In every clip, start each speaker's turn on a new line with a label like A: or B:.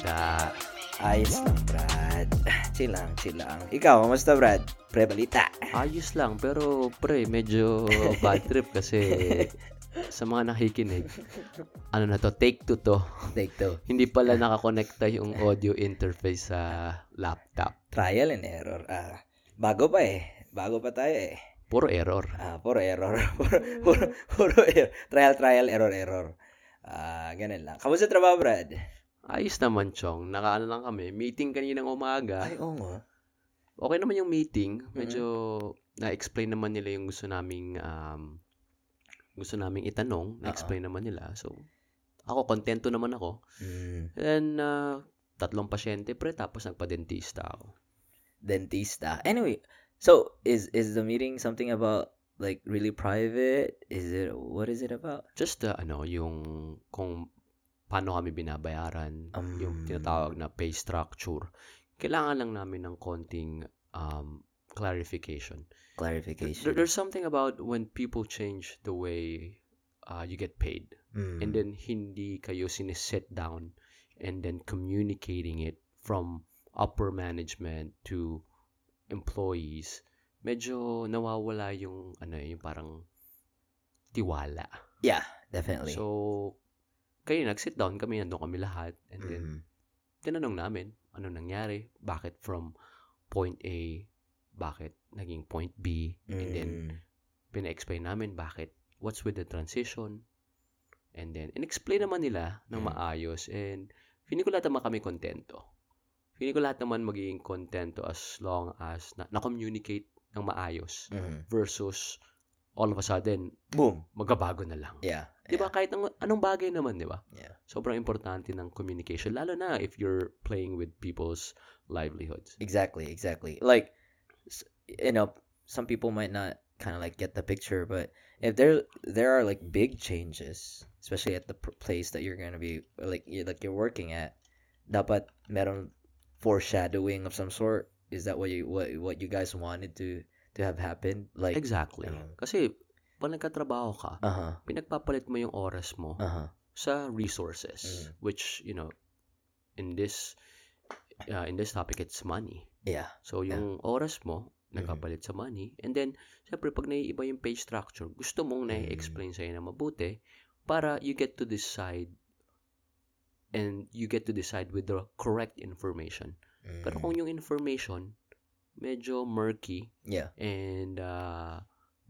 A: balita?
B: Ayos lang, Brad. Chill lang, chill lang. Ikaw, kamusta, Brad? Pre, balita.
A: Ayos lang, pero pre, medyo bad trip kasi sa mga nakikinig, ano na to, take two to.
B: Take two.
A: Hindi pala nakakonekta yung audio interface sa laptop.
B: Trial and error. Ah, bago pa eh. Bago pa tayo eh.
A: Puro error.
B: Ah, puro error. puro, puro, puro error. Trial, trial, error, error. Ah, ganun lang. Kamusta trabaho, Brad?
A: Ayos naman, Chong. Nakaano lang kami. Meeting kaninang umaga.
B: Ay, oo nga.
A: Okay naman yung meeting. Medyo na-explain naman nila yung gusto naming um, gusto naming itanong. Na-explain naman nila. So, ako, kontento naman ako.
B: Mm,
A: And, uh, tatlong pasyente, pre, tapos nagpa-dentista ako.
B: dentista. Anyway, so is is the meeting something about like really private? Is it what is it about?
A: Just, uh, ano, yung kung paano kami binabayaran, yung
B: Um,
A: tinatawag na pay structure. Kailangan lang namin ng konting um, clarification.
B: Clarification.
A: There, there's something about when people change the way uh, you get paid.
B: Mm,
A: and then hindi kayo sinisit down and then communicating it from upper management to employees medyo nawawala yung ano yung parang tiwala
B: yeah, definitely.
A: so kayo nag-sit down kami nandun kami lahat and then
B: Mhm.
A: tinanong namin ano nangyari bakit from point A bakit naging point B and then
B: Mm.
A: pina-explain namin bakit, what's with the transition, and then, in-explain naman nila ng
B: Mm.
A: maayos, and feeling ko lahat naman kami kontento. Feeling ko lahat naman magiging kontento as long as na- na-communicate ng maayos
B: Mhm.
A: versus all of a sudden,
B: Boom.
A: magbabago na lang.
B: Yeah.
A: Di ba? Kahit ang, anong bagay naman, di ba?
B: Yeah.
A: Sobrang importante ng communication, lalo na if you're playing with people's livelihoods.
B: Exactly, exactly. Like, you know, some people might not kind of like get the picture, but if there there are like big changes, especially at the place that you're gonna be like you like you're working at, dapat meron foreshadowing of some sort. Is that what you what what you guys wanted to to have happen? Like,
A: Exactly.
B: um,
A: Kasi, pag nagkatrabaho ka,
B: uh huh,
A: pinagpapalit mo yung oras mo
B: uh huh,
A: sa resources
B: Mm.
A: which you know in this uh, in this topic it's money
B: yeah,
A: so yung oras mo nagkapalit sa money and then syempre pag naiiba yung pay structure gusto mong na-explain sa'yo na mabuti para you get to decide and you get to decide with the correct information pero
B: Mm.
A: kung yung information medyo murky
B: yeah,
A: and uh,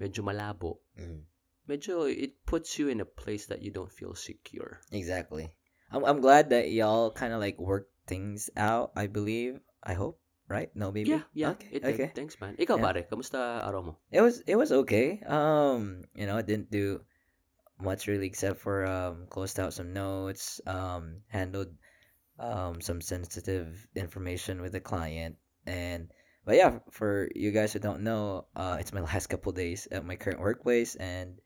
A: medyo malabo
B: mm.
A: medyo it puts you in a place that you don't feel secure
B: Exactly. I'm I'm glad that y'all kind of like worked things out. I believe. I hope. Right? No, baby.
A: Yeah, yeah.
B: Okay.
A: It
B: okay.
A: Thanks, man. Ikaw,
B: Yeah.
A: pare, kamusta araw mo?
B: It was it was okay. Um, you know, I didn't do much really except for um closed out some notes. Um, handled um some sensitive information with the client and but yeah for you guys who don't know uh it's my last couple days at my current workplace and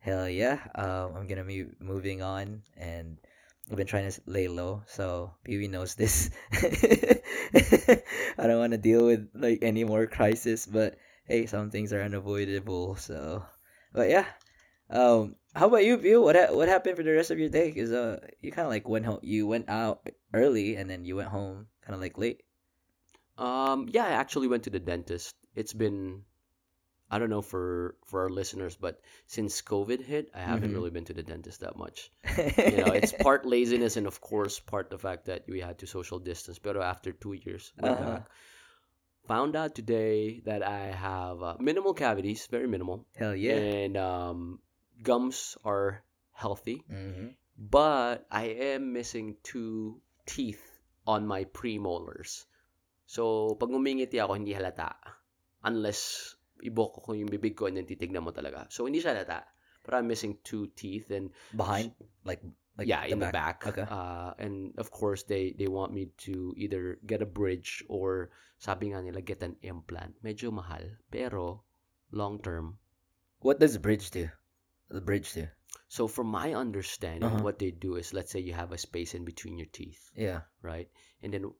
B: hell yeah um i'm gonna be moving on and i've been trying to lay low so Pee knows this. I don't want to deal with like any more crisis but hey some things are unavoidable so but yeah. Um how about you Pew? what ha- what happened for the rest of your day? Because uh you kind of like went home you went out early and then you went home kind of like late
A: Um, yeah, I actually went to the dentist. It's been, I don't know for for our listeners, but since COVID hit, I haven't
B: Mhm.
A: really been to the dentist that much. You know, it's part laziness and of course part the fact that we had to social distance. But after two years, went
B: Uh-huh.
A: back. Found out today that I have uh, minimal cavities, very minimal,
B: hell yeah
A: and um, gums are healthy.
B: hmm
A: but I am missing two teeth on my premolars. So, pag ngumingiti ako, hindi halata. Unless, iboko ko yung bibig ko and then titignan mo talaga. So, hindi siya halata. But I'm missing two teeth and,
B: behind like like
A: yeah, in the back.
B: okay
A: Uh, and of course, they they want me to either get a bridge or sabi nga nila, get an implant. Medyo mahal. Pero, long term,
B: what does bridge do the bridge do
A: so from my understanding,
B: Uh-huh.
A: what they do is, let's say you have a space in between your teeth.
B: yeah
A: right? And then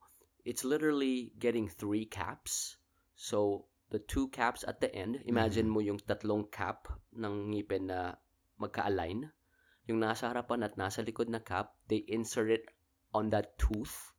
A: it's literally getting three caps. So the two caps at the end, imagine mo yung tatlong cap ng ngipin na magka-align. Yung nasa harapan at nasa likod na cap, they insert it on that tooth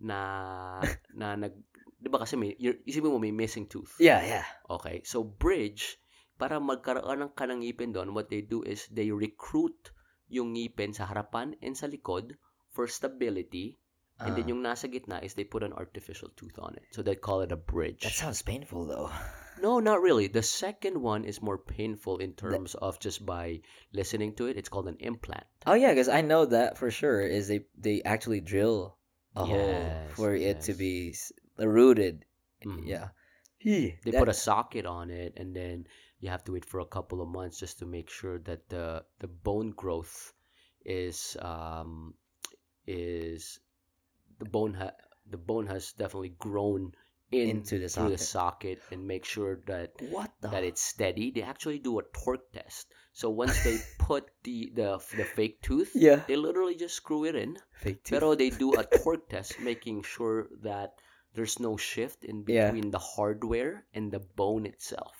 A: na na nag 'di ba kasi may isipin mo may missing tooth.
B: Yeah, yeah.
A: Okay? So bridge para magkaroon ng kanang ngipin doon, what they do is they recruit yung ngipin sa harapan and sa likod for stability. And then
B: Uh,
A: yung nasa gitna is they put an artificial tooth on it. So they call it a bridge.
B: that sounds painful though.
A: No, not really. The second one is more painful in terms of just by listening to it. It's called an implant.
B: Oh yeah, because I know that for sure. Is they they actually drill a hole
A: Yes,
B: for it to be rooted.
A: Mhm.
B: Yeah. He,
A: They put a socket on it, and then you have to wait for a couple of months just to make sure that the the bone growth is um is the bone ha- the bone has definitely grown in
B: Into the
A: through the socket and make sure that
B: what the
A: that it's steady. They actually do a torque test. So once they put the the the fake tooth,
B: yeah
A: they literally just screw it in.
B: fake tooth.
A: Pero they do a torque test, making sure that there's no shift in
B: Yeah.
A: between the hardware and the bone itself.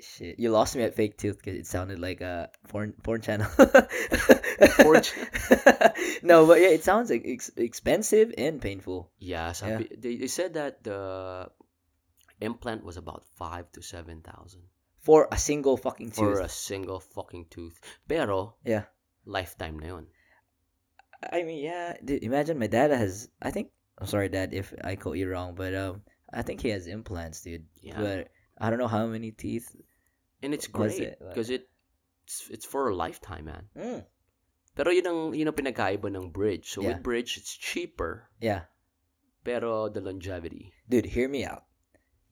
B: Shit, you lost me at fake tooth because it sounded like a porn porn channel.
A: Porn ch-
B: no, but yeah, it sounds like ex- expensive and painful
A: Yeah, sabi, They, they said that the implant was about five to seven thousand
B: for a single fucking tooth.
A: for a single fucking tooth. Pero
B: Yeah.
A: lifetime na yun.
B: I mean, yeah. Dude, imagine my dad has. I think. I'm sorry, dad, if I quote you wrong, but um, I think he has implants, dude.
A: Yeah,
B: But I don't know how many teeth.
A: And it's great because it it's, it's for a lifetime, man.
B: Mm.
A: Pero yun ang yun ang pinagkaiba ng bridge. So
B: Yeah.
A: with bridge, it's cheaper,
B: Yeah,
A: pero the longevity.
B: dude, hear me out.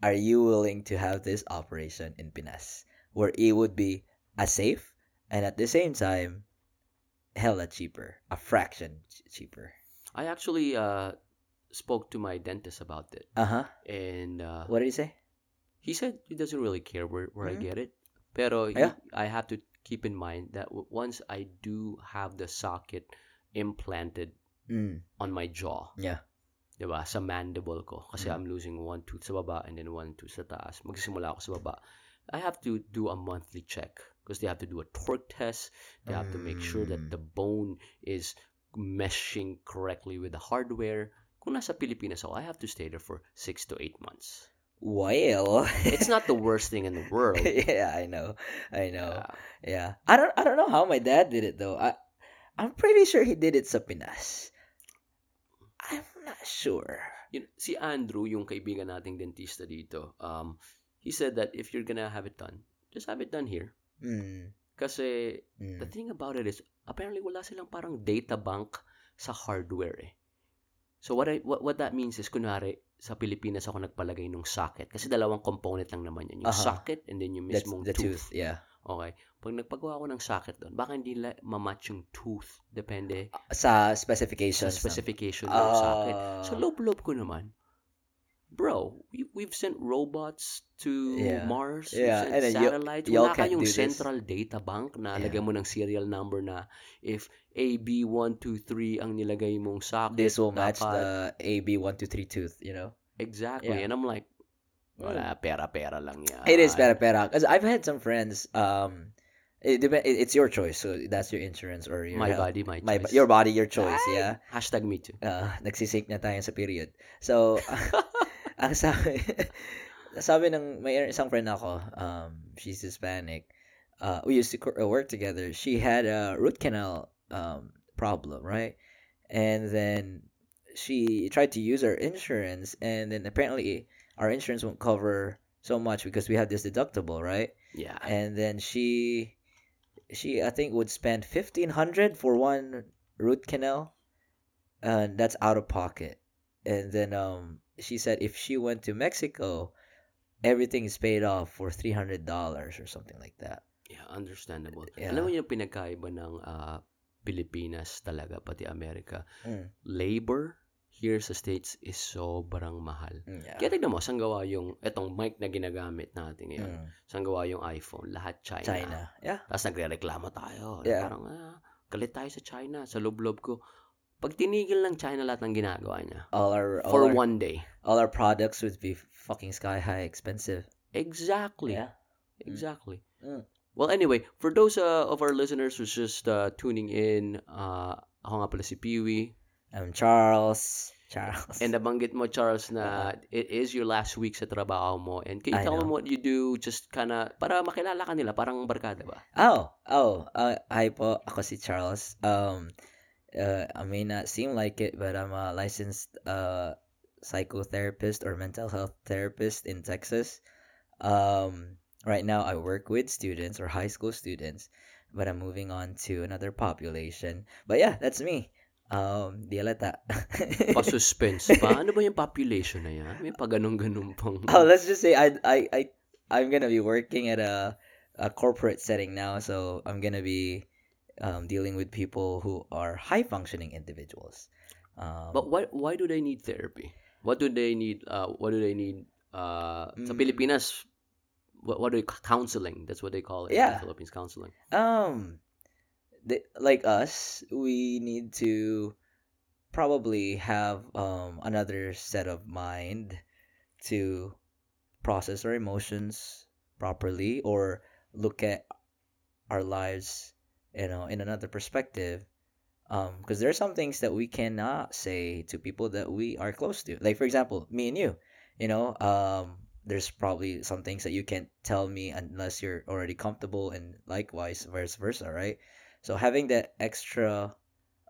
B: Are you willing to have this operation in Pinas, where it would be as safe and at the same time, hella cheaper, a fraction ch- cheaper?
A: I actually uh spoke to my dentist about it,
B: Uh huh.
A: and uh,
B: What did he say?
A: He said he doesn't really care where, where I
B: Mhm.
A: get it. Pero he- I have to keep in mind that w- once I do have the socket implanted
B: Mm.
A: on my jaw,
B: Yeah.
A: 'di ba? Sa mandible ko kasi
B: Mm.
A: I'm losing one tooth sa baba and then one tooth sa taas. Magsisimula ako sa baba. I have to do a monthly check because they have to do a torque test. They have to make sure that
B: Mm.
A: the bone is meshing correctly with the hardware. Kung nasa Pilipinas ako, I have to stay there for six to eight months.
B: Well,
A: It's not the worst thing in the world.
B: yeah, I know, I know.
A: Yeah.
B: Yeah, I don't, I don't know how my dad did it though. I, I'm pretty sure he did it sa Pinas. I'm not sure.
A: Yun- si Andrew, yung kaibigan nating dentista dito, um, he said that if you're gonna have it done, just have it done here.
B: Mm,
A: Kasi
B: mm.
A: the thing about it is, apparently wala silang parang data bank sa hardware eh. So what I what, what that means is kunwari sa Pilipinas ako nagpalagay ng socket kasi dalawang component lang naman yun, yung
B: Aha.
A: socket and then yung
B: That's
A: mismong
B: the
A: tooth.
B: tooth. Yeah.
A: Okay. Pag nagpagawa ako ng socket doon, baka hindi la, mamatch yung tooth depende
B: Sa
A: sa
B: specifications. ng-
A: specification ng socket.
B: Ah.
A: Sa loob-loob ko naman, bro, we, we've sent robots to
B: Yeah.
A: Mars,
B: Yeah,
A: we've
B: and
A: sent
B: then you-
A: satellites.
B: y'all
A: Wala kayong central data bank na
B: Yeah.
A: lagyan mo ng serial number na if AB123 ang nilagay mong socket,
B: This will match
A: dapat-
B: the AB123 tooth, you know?
A: Exactly.
B: Yeah.
A: And I'm like, wala, pera-pera lang yan.
B: It is pera pera. Because I've had some friends, um, it depend, it- it's your choice. So that's your insurance or your
A: My
B: health.
A: body, my
B: My,
A: choice.
B: your body, your choice,
A: Ay!
B: yeah.
A: Hashtag me too.
B: uh, nagsisync na tayo sa period. So, ang sabi, sabi ng, may isang friend ako, um, she's Hispanic. Uh, we used to uh, work together. She had a root canal um, problem, right? And then she tried to use our insurance, and then apparently our insurance won't cover so much because we have this deductible, right?
A: Yeah.
B: And then she, she I think would spend fifteen hundred for one root canal, and that's out of pocket. And then um, she said if she went to Mexico, everything is paid off for three hundred dollars or something like that.
A: Yeah, understandable.
B: Yeah.
A: Alam mo yung pinagkaiba ng ah, Pilipinas talaga, pati Amerika.
B: Mm.
A: Labor here sa States is sobrang mahal.
B: Mm, Yeah.
A: Kaya tignan mo, saan gawa yung, etong mic na ginagamit natin ngayon,
B: Mm.
A: saan gawa yung iPhone, lahat China.
B: China. Yeah.
A: Tapos nagre-reklamo tayo.
B: Yeah.
A: Parang, ah, galit tayo sa China, sa loob-loob ko. Pag tinigil ng China lahat ng ginagawa niya,
B: All our all
A: for
B: our,
A: one day.
B: all our products would be fucking sky high expensive.
A: Exactly.
B: Yeah.
A: Exactly.
B: Mm.
A: Well, anyway, for those uh, of our listeners who's just uh, tuning in, uh, ako nga pala si Peewee.
B: I'm Charles. Charles.
A: And nabanggit mo, Charles, na it is your last week sa trabaho mo. And can you
B: I
A: tell
B: know.
A: them what you do just kinda, para makilala ka nila, parang barkada ba?
B: Oh, oh, uh, hi po, ako si Charles. Um, uh, I may not seem like it, but I'm a licensed uh, psychotherapist or mental health therapist in Texas. Um, right now, I work with students or high school students, but I'm moving on to another population. But yeah, that's me. Um, di alata.
A: Pa-suspense pa. Ano ba yung population na yan? May pa ganun-ganun pang...
B: Oh, let's just say I I I I'm gonna be working at a a corporate setting now, so I'm gonna be um, dealing with people who are high functioning individuals. Um,
A: But why why do they need therapy? What do they need uh what do they need uh sa
B: Mm.
A: Pilipinas what, what do they counseling? That's what they call it
B: Yeah.
A: the Philippines counseling.
B: um, they, like us, we need to probably have um another set of mind to process our emotions properly or look at our lives you know in another perspective um because there are some things that we cannot say to people that we are close to. Like for example me and you you know um there's probably some things that you can't tell me unless you're already comfortable and likewise vice versa right? So having that extra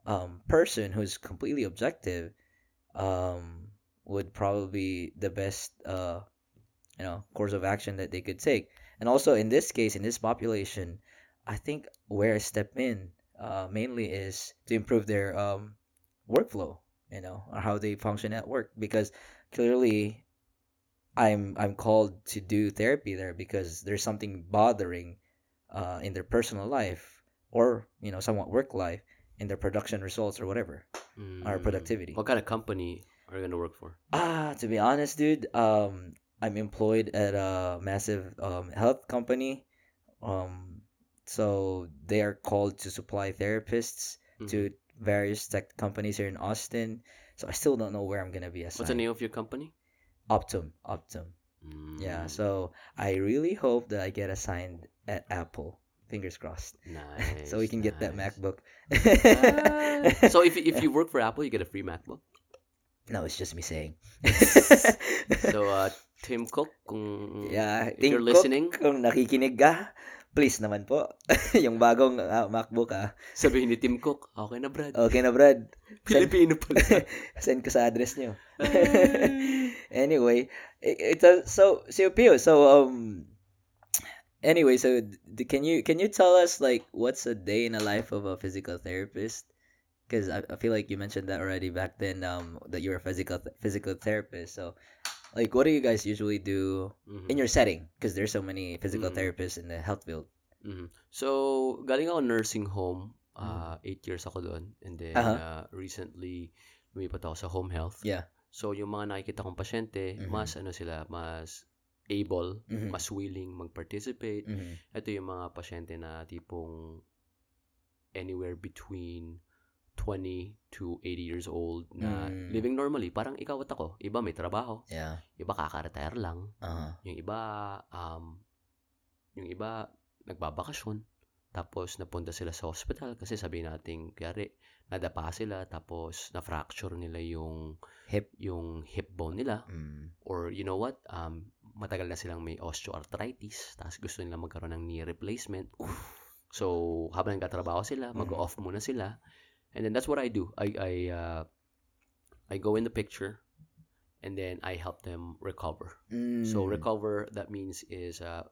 B: um person who's completely objective um would probably be the best uh you know course of action that they could take. And also in this case in this population i think where i step in uh mainly is to improve their um workflow you know or how they function at work because clearly i'm i'm called to do therapy there because there's something bothering uh in their personal life or you know somewhat work life in their production results or whatever Our
A: Mm.
B: productivity.
A: What kind of company are you gonna work for?
B: Ah, to be honest, dude, um, I'm employed at a massive um health company. Um, so they are called to supply therapists
A: Mhm.
B: to various tech companies here in Austin. So I still don't know where I'm gonna be assigned.
A: What's the name of your company?
B: Optum, Optum. Yeah.
A: Mm,
B: So I really hope that I get assigned at Apple. Fingers crossed.
A: nice.
B: so we can get that. MacBook.
A: Ah. so if if you work for Apple, you get a free MacBook.
B: no, it's just me saying.
A: So uh, Tim Cook, kung
B: Yeah,
A: if
B: Tim
A: you're
B: Cook,
A: listening,
B: kung nakikinig ka, please naman po. yung bagong ah, MacBook ah.
A: sabihin ni Tim Cook, okay na Brad.
B: Okay na, Brad.
A: Pilipino pala.
B: Send ko sa address niyo. anyway, it, it's so so Pio, so um anyway, so d- can you can you tell us like what's a day in the life of a physical therapist? Because I, I feel like you mentioned that already back then um that you're a physical th- physical therapist. So like what do you guys usually do
A: Mhm.
B: in your setting? Because there's so many physical
A: Mm.
B: therapists in the health field.
A: Mhm. So, galing ako nursing home. Uh, eight years ako doon. And then,
B: Uh-huh.
A: uh, recently, lumipat ako sa home health.
B: Yeah.
A: So, yung mga nakikita kong pasyente,
B: Mhm.
A: mas ano sila, mas able,
B: Mhm.
A: mas willing mag-participate. Ito yung mga pasyente na tipong anywhere between 20 to 80 years old na
B: Mm.
A: living normally. Parang ikaw at ako. Iba may trabaho.
B: Yeah.
A: Iba kaka-retire lang.
B: Uh-huh.
A: Yung iba, um, yung iba, nagbabakasyon. Tapos, napunta sila sa hospital kasi sabi natin, kaya nadapa sila, tapos, na-fracture nila yung,
B: Hip.
A: yung hip bone nila.
B: Mm.
A: Or, you know what, um, matagal na silang may osteoarthritis, tapos gusto nila magkaroon ng knee replacement. So, habang nagkatrabaho sila, mag-off muna sila. And then, that's what I do. I, I, uh, I go in the picture, and then I help them recover. So,
B: Mm.
A: recover, that means is, uh,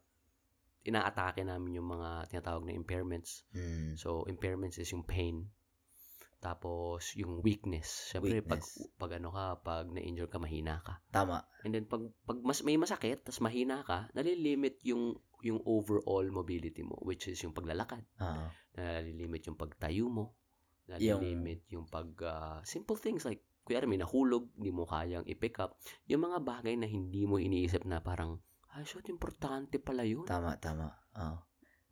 A: inaatake namin yung mga tinatawag na impairments.
B: Mm.
A: So, impairments is yung pain. Tapos, yung weakness. Siyempre, pag,
B: Weakness.
A: pag ano ka, pag na-injure ka, mahina ka.
B: Tama.
A: And then, pag, pag mas, may masakit, tapos mahina ka, nalilimit yung, yung overall mobility mo, which is yung paglalakad.
B: Uh,
A: Nalilimit yung pagtayo mo. Nalilimit yung, pag, ah, simple things like, kuya may nahulog, hindi mo kayang i-pick up. Yung mga bagay na hindi mo iniisip na parang, ay, shit, importante pala yun.
B: tama, tama. Uh,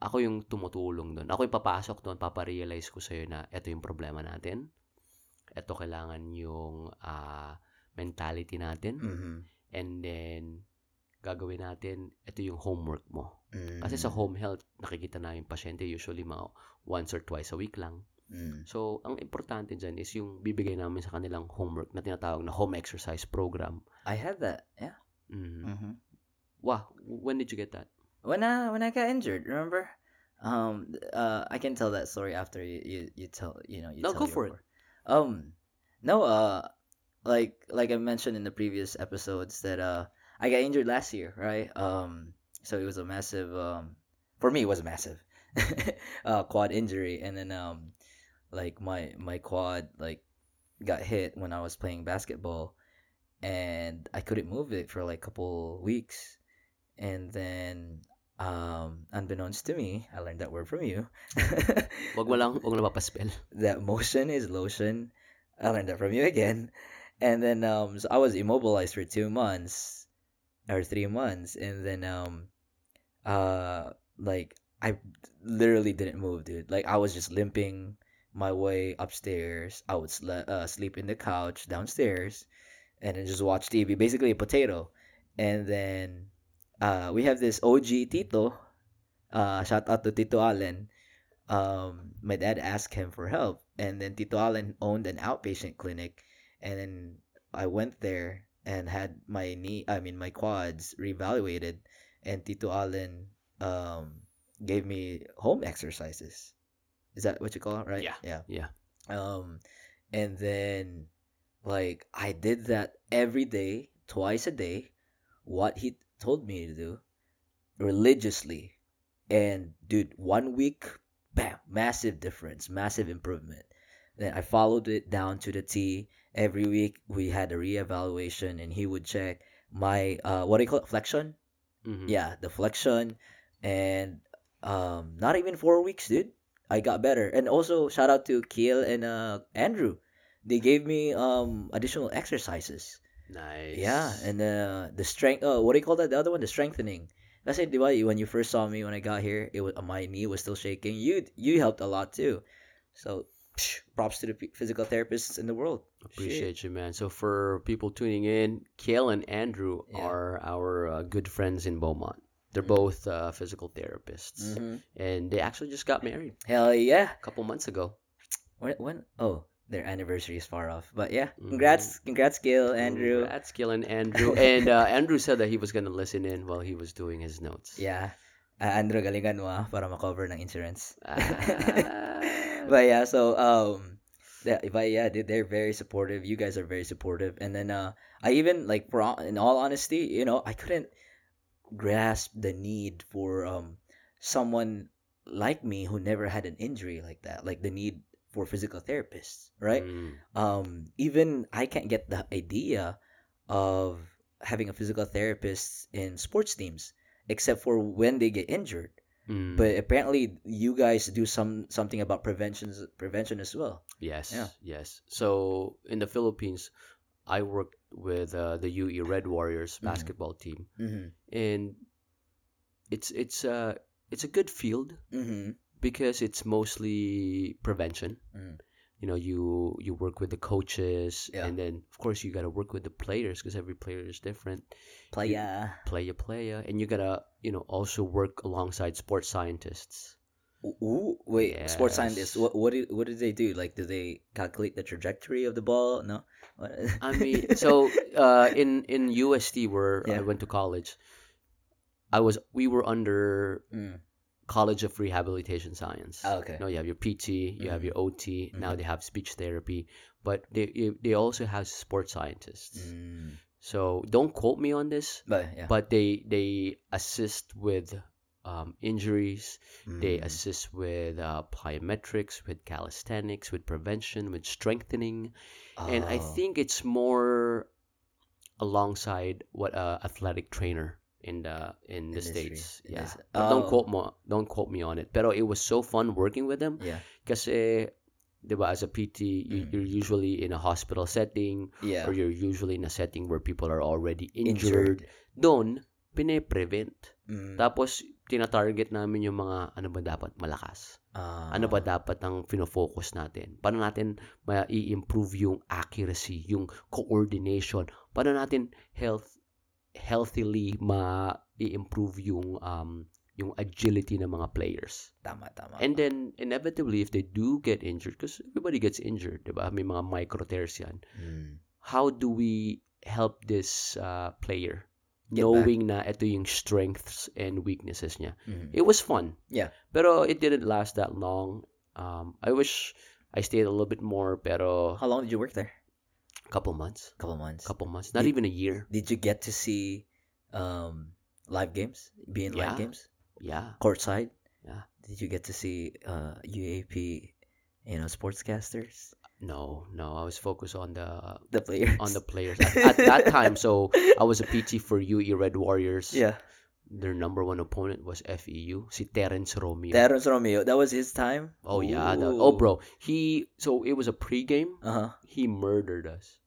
A: Ako yung tumutulong doon. Ako yung papasok doon, paparealize ko sa'yo na ito yung problema natin. Ito kailangan yung ah, mentality natin.
B: mhm.
A: And then, gagawin natin, ito yung homework mo.
B: Mm.
A: Kasi sa home health, nakikita namin pasyente usually mga once or twice a week lang.
B: Mm.
A: So, ang importante dyan is yung bibigay namin sa kanilang homework na tinatawag na home exercise program.
B: I had that. Yeah.
A: Mhm.
B: Mm-hmm.
A: Wow, when did you get that?
B: When I when I got injured, remember? Um. Uh. I can tell that story after you you, you tell you know you
A: No,
B: tell
A: go for it.
B: Um. No. Uh. Like like I mentioned in the previous episodes that uh I got injured last year, right? Um. So it was a massive um. For me, it was a massive. uh, quad injury, and then um, like my my quad like got hit when I was playing basketball, and I couldn't move it for like a couple weeks, and then um, unbeknownst to me, I learned that word from you.
A: Wag mo lang, wag mo na
B: that motion is lotion. I learned that from you again. And then um so I was immobilized for two months or three months and then um uh like I literally didn't move, dude. Like I was just limping my way upstairs. I would sle- uh, sleep in the couch downstairs and then just watch TV, basically a potato. And then uh we have this OG Tito. Uh shout out to Tito Allen um, my dad asked him for help, and then Tito Allen owned an outpatient clinic, and then I went there and had my knee, I mean my quads reevaluated, and Tito Allen um, gave me home exercises. Is that what you call it, right?
A: Yeah.
B: Yeah.
A: Yeah.
B: Um, and then like I did that every day, twice a day, what he told me to do, religiously, and dude, one week, bam, massive difference, massive improvement. Then I followed it down to the T. Every week we had a reevaluation, and he would check my uh, what do you call it, flexion?
A: Mhm.
B: Yeah, the flexion, and um, not even four weeks, dude. I got better, and also shout out to Kiel and uh Andrew. They gave me um additional exercises.
A: Nice.
B: Yeah, and uh, the strength. Oh, what do you call that? The other one, the strengthening. That's it. Di? When you first saw me when I got here, it was my knee was still shaking. You you helped a lot too. So psh, props to the physical therapists in the world.
A: Appreciate you, man. So for people tuning in, Kale and Andrew
B: Yeah.
A: are our uh, good friends in Beaumont. They're
B: Mm.
A: both uh, physical therapists,
B: Mhm.
A: and they actually just got married
B: Hell yeah.
A: a couple months ago.
B: When, when? Oh, their anniversary is far off. But yeah, congrats, congrats, Gil, Andrew.
A: That's Kale and Andrew. and uh, Andrew said that he was gonna listen in while he was doing his notes.
B: Yeah. Uh, Andrew, galingan mo ah, para makover ng insurance.
A: Ah.
B: but yeah, so um, yeah, but yeah, they- they're very supportive. You guys are very supportive, and then uh, I even like for hon- in all honesty, you know, I couldn't grasp the need for um someone like me who never had an injury like that, like the need for physical therapists, right?
A: Mm.
B: um even I can't get the idea of having a physical therapist in sports teams except for when they get injured
A: Mm.
B: but apparently you guys do some something about prevention prevention as well
A: Yes,
B: Yeah.
A: yes. So in the Philippines, I worked with uh, the UE Red Warriors
B: Mhm.
A: basketball team,
B: mm-hmm.
A: and it's it's uh it's a good field
B: Mm-hmm.
A: because it's mostly prevention. You know, you you work with the coaches,
B: Yeah.
A: and then of course you got to work with the players because every player is different.
B: playa
A: Playa, playa, and you gotta you know also work alongside sports scientists.
B: Ooh, wait sports scientists what what do, what do they do like do they calculate the trajectory of the ball no
A: I mean, so uh, in in UST where
B: Yeah.
A: I went to college, I was we were under
B: Mm.
A: College of Rehabilitation Science.
B: Ah, okay
A: You know, you have your PT, you have
B: Mhm.
A: your OT. Now
B: Mhm.
A: they have speech therapy, but they they also have sports scientists.
B: Mm.
A: So don't quote me on this,
B: but yeah
A: but they they assist with um, injuries. They
B: Mm.
A: assist with uh, plyometrics, with calisthenics, with prevention, with strengthening and I
B: Oh.
A: think it's more alongside what a athletic trainer in the in the
B: Industry.
A: states. Yeah, but don't
B: Oh.
A: quote me don't quote me on it. Pero it was so fun working with them
B: yeah
A: kasi 'di ba as a PT you,
B: Mm.
A: you're usually in a hospital setting
B: yeah
A: or you're usually in a setting where people are already
B: Injured.
A: injured. Doon pine-prevent.
B: Mm.
A: Tapos tina-target namin yung mga ano ba dapat malakas.
B: Ah.
A: Ano ba dapat ang fino-focus natin? Paano natin ma-improve yung accuracy, yung coordination? Paano natin health healthily ma-improve yung um, yung agility ng mga players.
B: Tama, tama.
A: And then, inevitably, if they do get injured, because everybody gets injured, di ba? May mga micro tears yan.
B: Mm.
A: How do we help this uh, player?
B: Get
A: knowing na ito yung strengths and weaknesses niya.
B: Mhm.
A: It was fun.
B: Yeah.
A: Pero it didn't last that long. Um, I wish I stayed a little bit more, pero
B: How long did you work there?
A: couple months.
B: couple months.
A: Couple months. Not
B: Did-
A: even a year.
B: Did you get to see um live games? Being in live games?
A: Yeah.
B: Courtside?
A: Yeah.
B: Did you get to see uh UAAP, you know, sportscasters?
A: No, no. I was focused on the
B: The players.
A: on the players at, at that time. So I was a PT for UE Red Warriors.
B: Yeah.
A: Their number one opponent was FEU, si Terrence Romeo.
B: Terrence Romeo. That was his time?
A: oh yeah. the- oh bro, he so it was a pregame.
B: Uh huh.
A: He murdered us.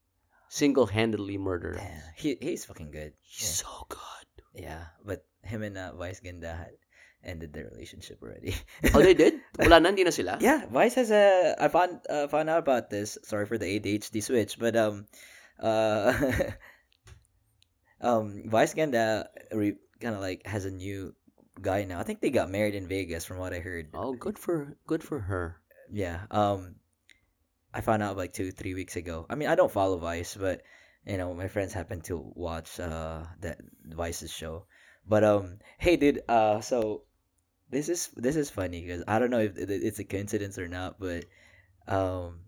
A: Single-handedly murdered us.
B: Damn. He he's fucking good.
A: He's so good.
B: Yeah. But him and uh, Vice Ganda had ended their relationship already.
A: Oh, they did? Wala na, hindi na sila?
B: Yeah, Vice has a. I found uh, found out about this. Sorry for the ADHD switch, but um, uh, um, Vice Ganda re- kind of like has a new guy now. I think they got married in Vegas, from what I heard.
A: Oh, good for good for her.
B: Yeah. Um, I found out like two, three weeks ago. I mean, I don't follow Vice, but you know, my friends happen to watch uh that Vice's show. But um, hey, dude. Uh, so this is this is funny because I don't know if it's a coincidence or not, but um,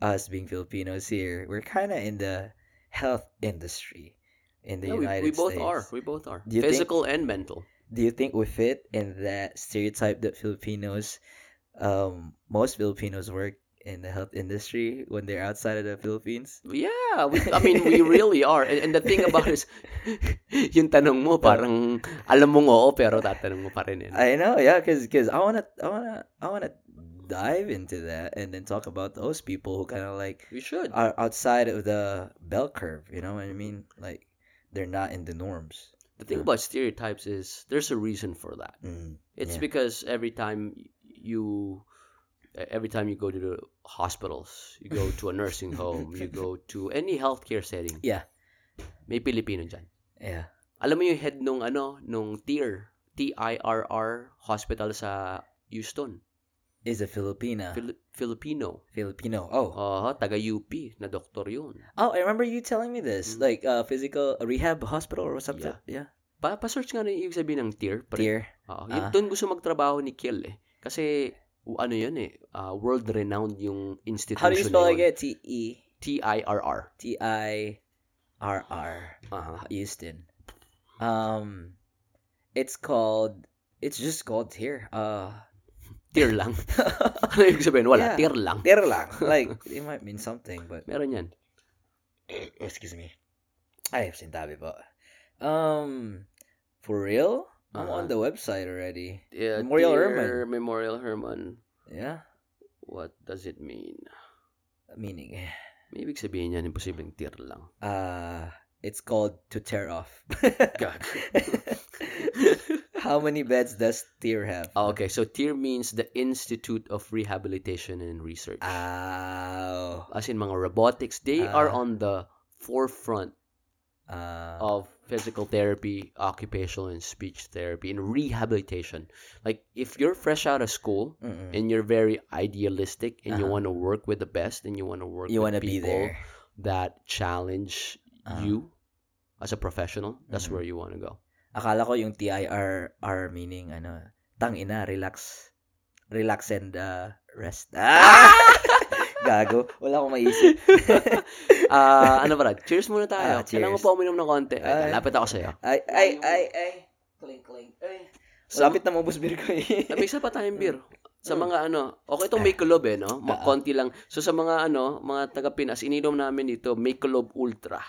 B: us being Filipinos here, we're kind of in the health industry in the
A: Yeah, we,
B: United
A: we both
B: States.
A: are. We both are.
B: You think-
A: Physical and mental.
B: Do you think we fit in that stereotype that Filipinos, um, most Filipinos work in the health industry when they're outside of the Philippines?
A: Yeah, we, I mean, we really are. And, and the thing about is, yung tanong mo, parang alam mong oo, pero tatanong mo pa rin. eh.
B: I know, yeah, because cause I wanna I wanna I wanna dive into that and then talk about those people who kind of like
A: We should.
B: are outside of the bell curve. You know what I mean? Like they're not in the norms.
A: The thing about stereotypes is there's a reason for that.
B: Mm,
A: It's
B: Yeah.
A: because every time you every time you go to the hospitals, you go to a nursing home, you go to any healthcare setting,
B: yeah,
A: may Pilipino dyan.
B: yeah.
A: Alam mo yung head nung ano, nung TIR, T-I-R-R hospital sa Houston.
B: Is a Filipina
A: Fili- Filipino.
B: Filipino? Oh,
A: Uh, taga UP na doktor yun.
B: oh, I remember you telling me this,
A: Mm.
B: like uh, physical rehab hospital or something. Yeah,
A: Pa pa-search nga na yung ibig sabihin ng TIR. Pre.
B: dear.
A: Oo, yun,
B: Ah.
A: doon gusto magtrabaho ni Kiel eh. Kasi ano yun eh, uh, world-renowned yung institution
B: How do you spell
A: yun.
B: again? T E
A: T-I-R-R.
B: T I R R.
A: Aha.
B: Houston. Um, it's called. It's just called here. Uh,
A: TIR lang. ano ibig sabihin? Wala,
B: Yeah.
A: TIR lang.
B: there lang. Like it might mean something, but
A: Meron yan.
B: excuse me. I have sintabi po. Um, for real? I'm on the website already.
A: Yeah,
B: Memorial Hermann.
A: Memorial Hermann.
B: Yeah,
A: What does it mean?
B: meaning,
A: May ibig sabihin yan, imposibleng TIR lang.
B: uh, it's called to tear off.
A: Gag.
B: How many beds does Tier have?
A: Ah, okay, so TIR means the Institute of Rehabilitation and Research.
B: Ow.
A: As in mga robotics, they
B: Ah.
A: are on the forefront
B: Uh,
A: of physical therapy, occupational and speech therapy, and rehabilitation. Like if you're fresh out of school
B: mm-mm.
A: and you're very idealistic and you
B: Uh-huh.
A: want to work with the best and you want to work
B: you
A: with
B: want to be there.
A: that challenge
B: Uh-huh.
A: you as a professional, that's
B: Mhm.
A: where you want to go.
B: Akala ko yung TIR R meaning ano, tang ina, relax. Relax and uh, rest. Ah! Gago. Wala akong maisip.
A: Ah, ano ba? Cheers muna tayo.
B: Ah,
A: Kailangan
B: cheers.
A: mo pa uminom ng konti. Ay,
B: Ay.
A: lapit ako sa'yo.
B: ay, ay, ay, ay. Clink, clink. Ay.
A: So-
B: Lapit na mabus beer ko eh.
A: May isa pa tayong beer. Sa
B: Mm.
A: mga ano, okay itong Michelob eh, no? Ma-
B: Ah.
A: konti lang. So sa mga ano, mga taga Pinas, ininom namin dito Michelob Ultra.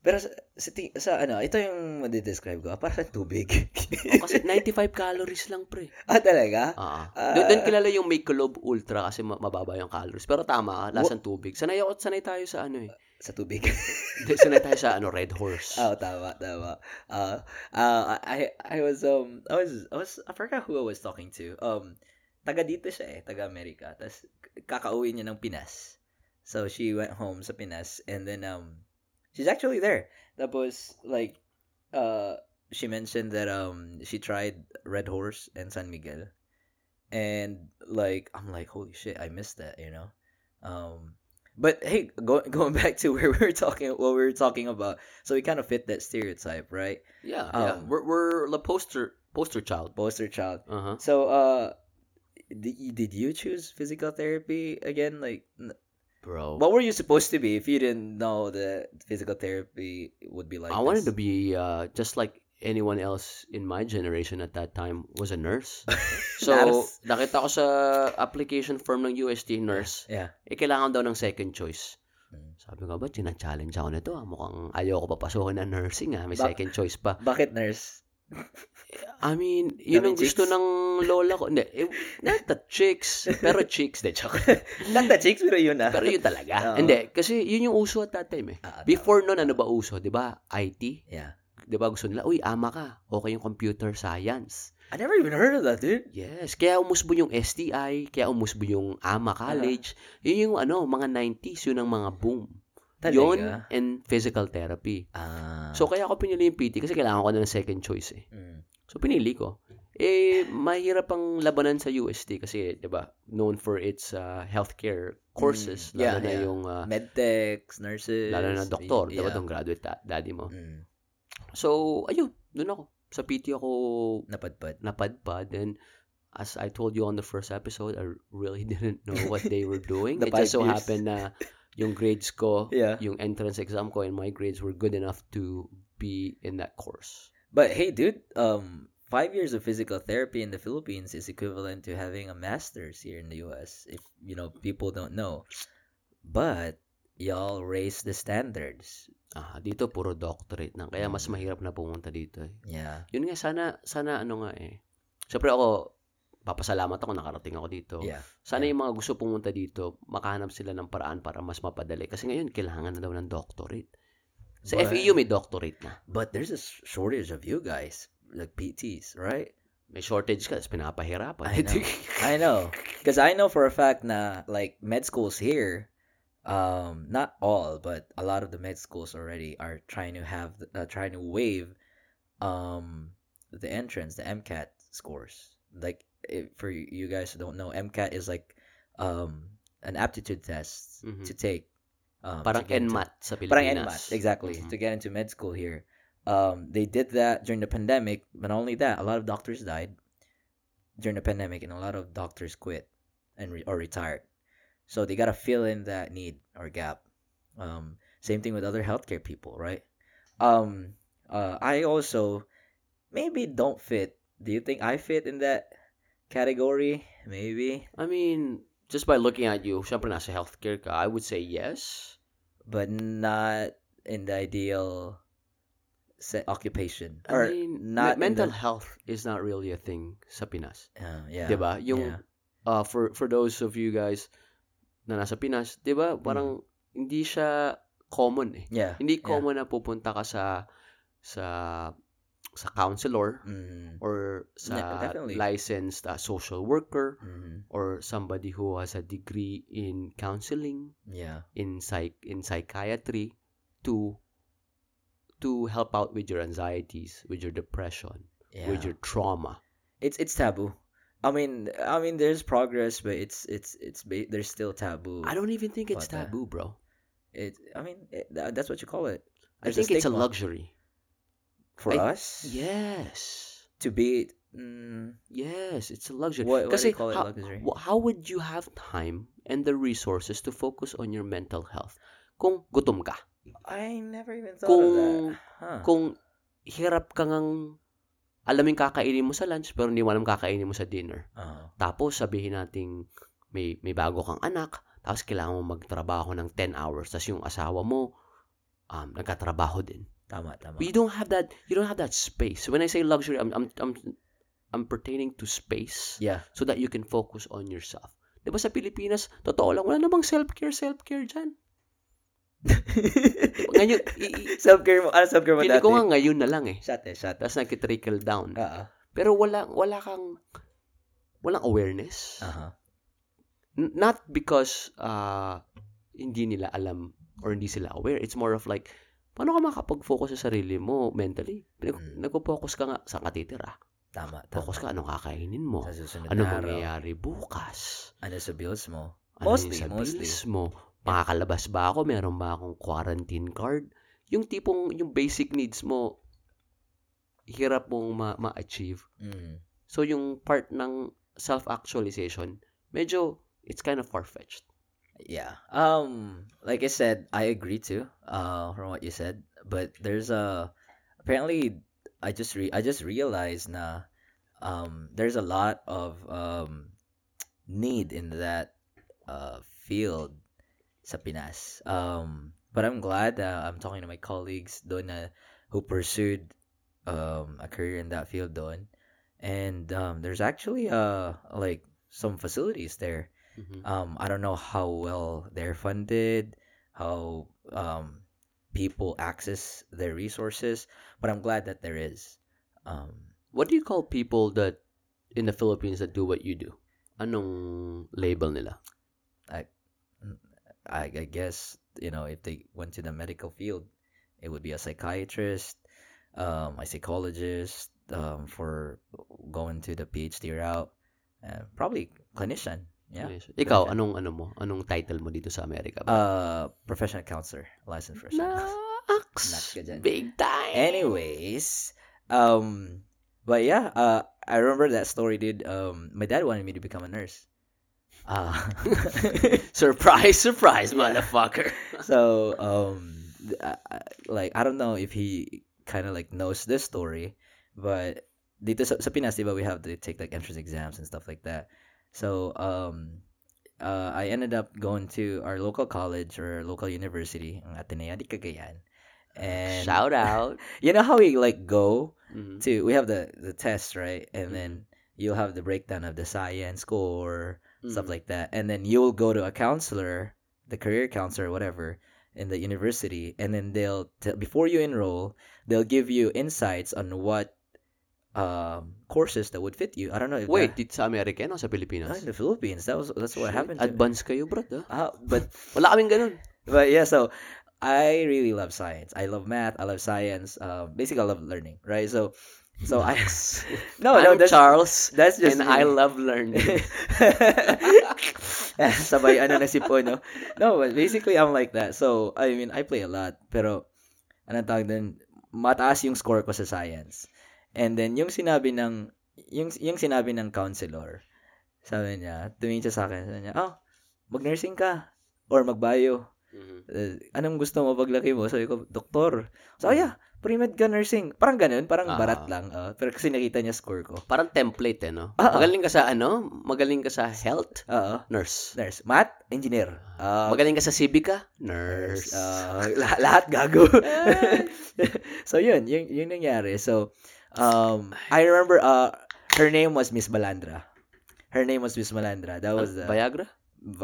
B: Pero sa, sa, sa ano, ito yung madidescribe ko. Para sa tubig.
A: Oh, kasi 95 calories lang, pre.
B: ah, talaga?
A: Ah.
B: Ah.
A: Doon doon kilala yung Michelob Ultra kasi ma- mababa yung calories. Pero tama, ah, lasang tubig. Sanay ako, sanay tayo sa ano eh.
B: Sa tubig.
A: Sanay tayo sa ano, Red Horse.
B: Oh, tama, tama. Uh, uh, I, I was, um, I was, I was, I forgot who I was talking to. Um, taga dito siya eh, taga Amerika. Tapos, kakauwi niya ng Pinas. So, she went home sa Pinas, and then, um, she's actually there. That was like, uh, she mentioned that um she tried Red Horse and San Miguel, and like I'm like holy shit, I missed that, you know. Um, but hey, go, going back to where we were talking, what we were talking about, so we kind of fit that stereotype, right?
A: Yeah, yeah.
B: Um,
A: We're we're the poster poster child.
B: Poster child.
A: Uh-huh.
B: So uh, did you, did you choose physical therapy again? Like,
A: Bro.
B: what were you supposed to be if you didn't know that physical therapy would be like?
A: I wanted to
B: this?
A: be uh, just like anyone else in my generation at that time was a nurse. So,
B: Nurse.
A: nakita ko sa application form ng UST nurse,
B: Yeah.
A: eh kailangan daw ng second choice.
B: Mm.
A: Sabi ko ba, tina-challenge ako nito. Ah. Mukhang ayaw ko papasukin ng nursing ah. May
B: Bak-
A: second choice pa.
B: Bakit nurse?
A: I mean, yun ang
B: Daming
A: gusto
B: chicks?
A: ng lola ko. Hindi, eh, not the chicks. Pero chicks, de joke.
B: Not the chicks, pero yun ah.
A: Pero yun talaga.
B: Oo.
A: Hindi, kasi yun yung uso at that time eh.
B: Ah,
A: Before nun, ano ba uso? Di ba? IT?
B: Yeah.
A: Di ba gusto nila, uy, ama ka. Okay yung computer science.
B: I never even heard of that, dude.
A: Yes. Kaya umusbo yung STI, kaya umusbo yung AMA College. Yun yung ano, mga 90s, yun ang mga boom.
B: Talaga?
A: Yun and physical therapy.
B: Ah.
A: So, kaya ako pinili yung PT kasi kailangan ko na ng second choice eh.
B: Mm.
A: So, pinili ko. Eh, mahirap ang labanan sa UST kasi, di ba, known for its uh, healthcare courses.
B: Mm, yeah,
A: lalo na
B: yeah.
A: yung, uh,
B: Medtechs, nurses.
A: lalo na doktor. Di ba,
B: yeah.
A: tong graduate da- daddy mo.
B: Mm.
A: So, ayun, dun ako. Sa PT ako
B: Napadpad.
A: napadpad and as I told you on the first episode, I really didn't know what they were doing.
B: The
A: it just so
B: years.
A: happened na yung grades ko,
B: Yeah.
A: yung entrance exam ko and my grades were good enough to be in that course.
B: But hey, dude, um, five years of physical therapy in the Philippines is equivalent to having a master's here in the U.S. If you know, people don't know, but y'all raise the standards.
A: Ah, dito puro doctorate na. Kaya mas
B: Mm.
A: mahirap na pumunta dito. Eh.
B: Yeah.
A: Yun nga sana sana ano nga eh. Siyempre ako papasalamat ako nakarating ako dito.
B: Yeah.
A: Sana
B: Yeah.
A: yung mga gusto pumunta dito, makahanap sila ng paraan para mas mapadali. Kasi ngayon, kailangan na daw ng doctorate. Sa
B: But-
A: FEU, may doctorate na.
B: But there's a shortage of you guys, like PTs, right?
A: May shortage ka, pinapahirapan.
B: I know. I know. Because I know for a fact na like med schools here, um, not all, but a lot of the med schools already are trying to have uh, trying to waive um the entrance, the MCAT scores. Like if, for you guys who don't know, MCAT is like um an aptitude test
A: Mhm.
B: to take. Um,
A: Parang
B: to get into-
A: NMAT sa Pilipinas.
B: Parang NMAT, exactly,
A: Mhm.
B: to get into med school here. Um, they did that during the pandemic, but not only that, a lot of doctors died during the pandemic, and a lot of doctors quit and re- or retired. So they gotta fill in that need or gap. Um, same thing with other healthcare people, right? Um, uh, I also maybe don't fit. Do you think I fit in that category? Maybe,
A: I mean, just by looking at you, syempre nasa healthcare ka, I would say yes.
B: but not in the ideal se- occupation
A: I
B: or
A: mean,
B: not
A: mental
B: the-
A: health is not really a thing sa Pinas.
B: Uh, yeah.
A: 'Di ba? Yung
B: yeah.
A: uh, for for those of you guys na nasa Pinas, 'di ba? Parang hindi siya common eh.
B: Yeah.
A: Hindi
B: yeah.
A: common na pupunta ka sa sa sa counselor
B: Mm,
A: or sa
B: Yeah,
A: licensed uh, social worker
B: mm,
A: or somebody who has a degree in counseling,
B: yeah.
A: in psych in psychiatry to to help out with your anxieties, with your depression,
B: Yeah.
A: with your trauma.
B: It's it's taboo. I mean, I mean, there's progress, but it's it's it's there's still taboo.
A: I don't even think it's taboo, bro.
B: It. I mean, it, that's what you call it.
A: I
B: There's
A: think it's a luxury.
B: For
A: I-
B: us.
A: Yes.
B: To be. Mm,
A: Yes, it's a luxury.
B: what, what do
A: Kasi
B: you call it?
A: how,
B: luxury.
A: how would you have time and the resources to focus on your mental health kung gutom ka?
B: I never even thought
A: Kung-
B: of that. Huh.
A: Kung hirap ka ngang alam yung kakainin mo sa lunch pero hindi mo alam kakainin mo sa dinner.
B: Uh,
A: Tapos sabihin nating may may bago kang anak, tapos kailangan mo magtrabaho ng 10 hours, tapos yung asawa mo um nagkatrabaho din.
B: Tama, tama.
A: You don't have that you don't have that space. When I say luxury, I'm I'm I'm, I'm pertaining to space
B: Yeah.
A: so that you can focus on yourself. 'Di ba sa Pilipinas, totoo lang wala namang self-care, self-care diyan. Ngayon, i-
B: self-care mo. Ano self-care mo dati?
A: ko nga ngayon na lang eh.
B: Shot eh, shot.
A: Tapos nag-trickle down.
B: Uh-uh.
A: Pero wala wala kang walang awareness.
B: Uh-huh.
A: N- not because uh, hindi nila alam or hindi sila aware. It's more of like paano ka makapag-focus sa sarili mo mentally? Nag-
B: Mm.
A: Nagpo-focus ka nga, saan ka titira?
B: Tama, tama.
A: Focus ka, anong kakainin mo?
B: Sa susunod
A: Ano mangyayari bukas?
B: Ano sa bills mo?
A: Ano
B: Mostly,
A: sa
B: mostly.
A: bills mo? Makakalabas ba ako? Meron ba akong quarantine card? Yung tipong, yung basic needs mo, hirap mong ma- ma-achieve.
B: Mm.
A: So, yung part ng self-actualization, medyo, it's kind of far-fetched.
B: Yeah. Um like I said, I agree too uh from what you said, but there's a apparently I just re- I just realized na um there's a lot of um need in that uh field sa Pinas. Um but I'm glad that I'm talking to my colleagues doon na who pursued um a career in that field doon. And um there's actually uh like some facilities there
A: Mhm.
B: um I don't know how well they're funded, how um people access their resources, but I'm glad that there is. Um
A: What do you call people that in the Philippines that do what you do? Anong label nila?
B: I, I guess you know if they went to the medical field, it would be a psychiatrist, um, a psychologist, um, for going to the PhD route, uh, probably clinician. Yeah.
A: Ikaw, anong ano mo? Anong title mo dito sa Amerika?
B: Uh, professional counselor, licensed professional.
A: Naks! Big time!
B: Anyways, um, but yeah, uh, I remember that story, dude. Um, my dad wanted me to become a nurse. Uh,
A: surprise, surprise,
B: Yeah.
A: motherfucker.
B: so, um, uh, like, I don't know if he kind of like knows this story, but dito sa, sa Pinas, diba, we have to take like entrance exams and stuff like that. So, um, uh, I ended up going to our local college or local university, ang Ateneo de Cagayan. And
A: Shout out.
B: you know how we like go
A: Mhm.
B: to we have the the test right and
A: Mhm.
B: then you'll have the breakdown of the science score stuff
A: Mhm.
B: like that and then you'll go to a counselor the career counselor or whatever in the university and then they'll t- before you enroll they'll give you insights on what um courses that would fit you i don't know if
A: Wait, dito sa Amerika yan o sa
B: Ah, in the philippines that was that's what
A: Shit,
B: happened.
A: Advance kayo, bro. ah.
B: Ah, but
A: Wala kaming ganun.
B: but yeah so i really love science i love math i love science um basically i love learning right so so i no no that's
A: Charles,
B: that's just
A: and
B: me.
A: I love learning.
B: Sabay ano na si Pono. No, but basically I'm like that. So, I mean, I play a lot. Pero, anong tawag din, mataas yung score ko sa science. And then, yung sinabi ng, yung, yung sinabi ng counselor, sabi niya, tumingin siya sa akin, sabi niya, oh, mag-nursing ka. Or mag-bio.
A: Mhm.
B: Uh, anong gusto mo paglaki mo? Sabi ko, doktor. So, oh, yeah, pre-med ka nursing. Parang ganun, parang
A: Ah.
B: barat lang. uh, pero kasi nakita niya score ko.
A: Parang template eh, no?
B: Ah, ah.
A: Magaling ka sa ano? Magaling ka sa health?
B: Oo.
A: Nurse.
B: Nurse. Math, engineer. Uh,
A: Magaling ka sa civica? Nurse.
B: Uh, lahat, lahat gago. so yun, yun, yun nangyari. So, um, I remember, uh, her name was Miss Balandra. Her name was Miss Balandra. That was the,
A: Viagra?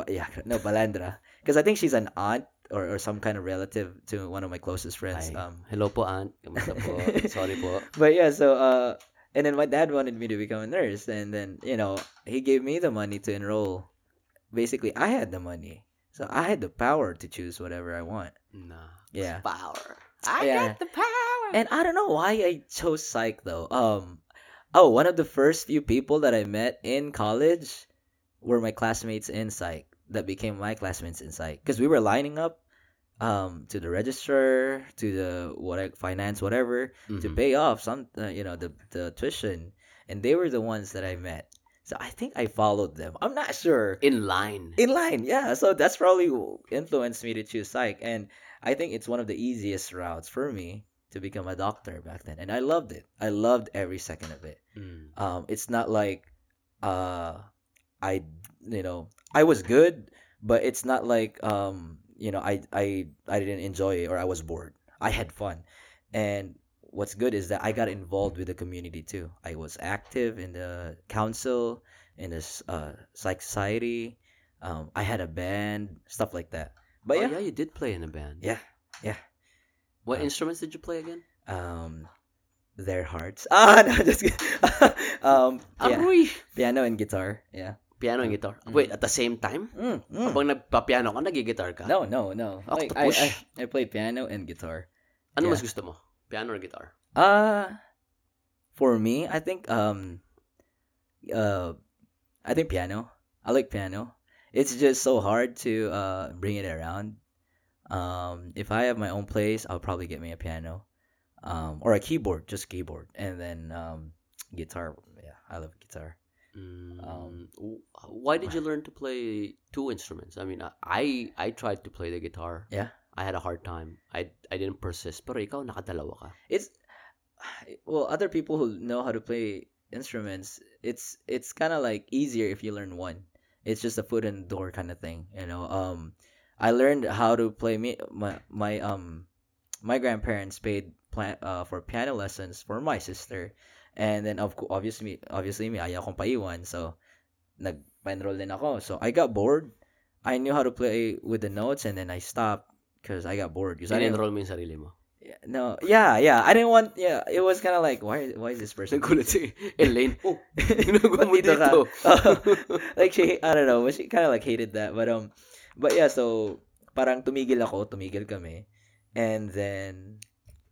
B: Yeah, no, Balandra. Because I think she's an aunt or, or some kind of relative to one of my closest friends. Um,
A: hello po, aunt. Kamusta po? Sorry po.
B: but yeah, so, uh, and then my dad wanted me to become a nurse. And then, you know, he gave me the money to enroll. Basically, I had the money. So I had the power to choose whatever I want.
A: No.
B: Yeah.
A: Power.
B: I got the power. And I don't know why I chose psych though. Um, oh, one of the first few people that I met in college were my classmates in psych that became my classmates in psych because we were lining up um to the register to the what finance whatever to
A: Mhm.
B: pay off some uh, you know the the tuition and they were the ones that I met. So I think I followed them. I'm not sure
A: In line.
B: in line yeah so that's probably influenced me to choose psych and i think it's one of the easiest routes for me to become a doctor back then and i loved it. I loved every second of it.
A: Mm.
B: um it's not like uh i you know i was good but it's not like um you know i i i didn't enjoy it or i was bored. I had fun. And what's good is that i got involved with the community too. I was active in the council in this uh psych society. Um i had a band stuff like that but
A: oh,
B: yeah,
A: yeah, you did play in a band.
B: Yeah, yeah.
A: What
B: Uh,
A: instruments did you play again?
B: um their hearts ah no just kidding. um yeah,
A: Aroy!
B: piano and guitar yeah
A: Piano and guitar.
B: Mm.
A: Wait, at the same time?
B: mm, mm.
A: Habang nagpa-piano ka, nagigitar ka?
B: No, no, no. Like I, I, I play piano and guitar.
A: Ano
B: Yeah.
A: mas gusto mo? Piano or guitar?
B: Uh for me, I think um uh I think piano. I like piano. It's just so hard to uh bring it around. Um if I have my own place, I'll probably get me a piano. Um or a keyboard, just keyboard. And then um guitar. Yeah, I love guitar.
A: Mm,
B: Um,
A: why did you learn to play two instruments? I mean, I I tried to play the guitar.
B: Yeah.
A: I had a hard time. I I didn't persist. Pero ikaw nakadalawa ka.
B: It's well, other people who know how to play instruments, it's it's kind of like easier if you learn one. It's just a foot in the door kind of thing, you know. Um, I learned how to play me my my um my grandparents paid plan uh for piano lessons for my sister, and then of course obviously obviously me ayaw kong paiwan so nag-enroll din ako. So I got bored. I knew how to play with the notes and then I stopped because I got bored. Because I didn't
A: In-enroll mo yung sarili mo.
B: No, yeah, yeah. I didn't want. Yeah, it was kind of like, why, why is this person?
A: Nagulat si Elaine. Oh, ginagawa
B: Ba't
A: mo
B: dito
A: dito.
B: like she, I don't know, but she kind of like hated that. But um, but yeah, so parang tumigil ako, tumigil kami, and then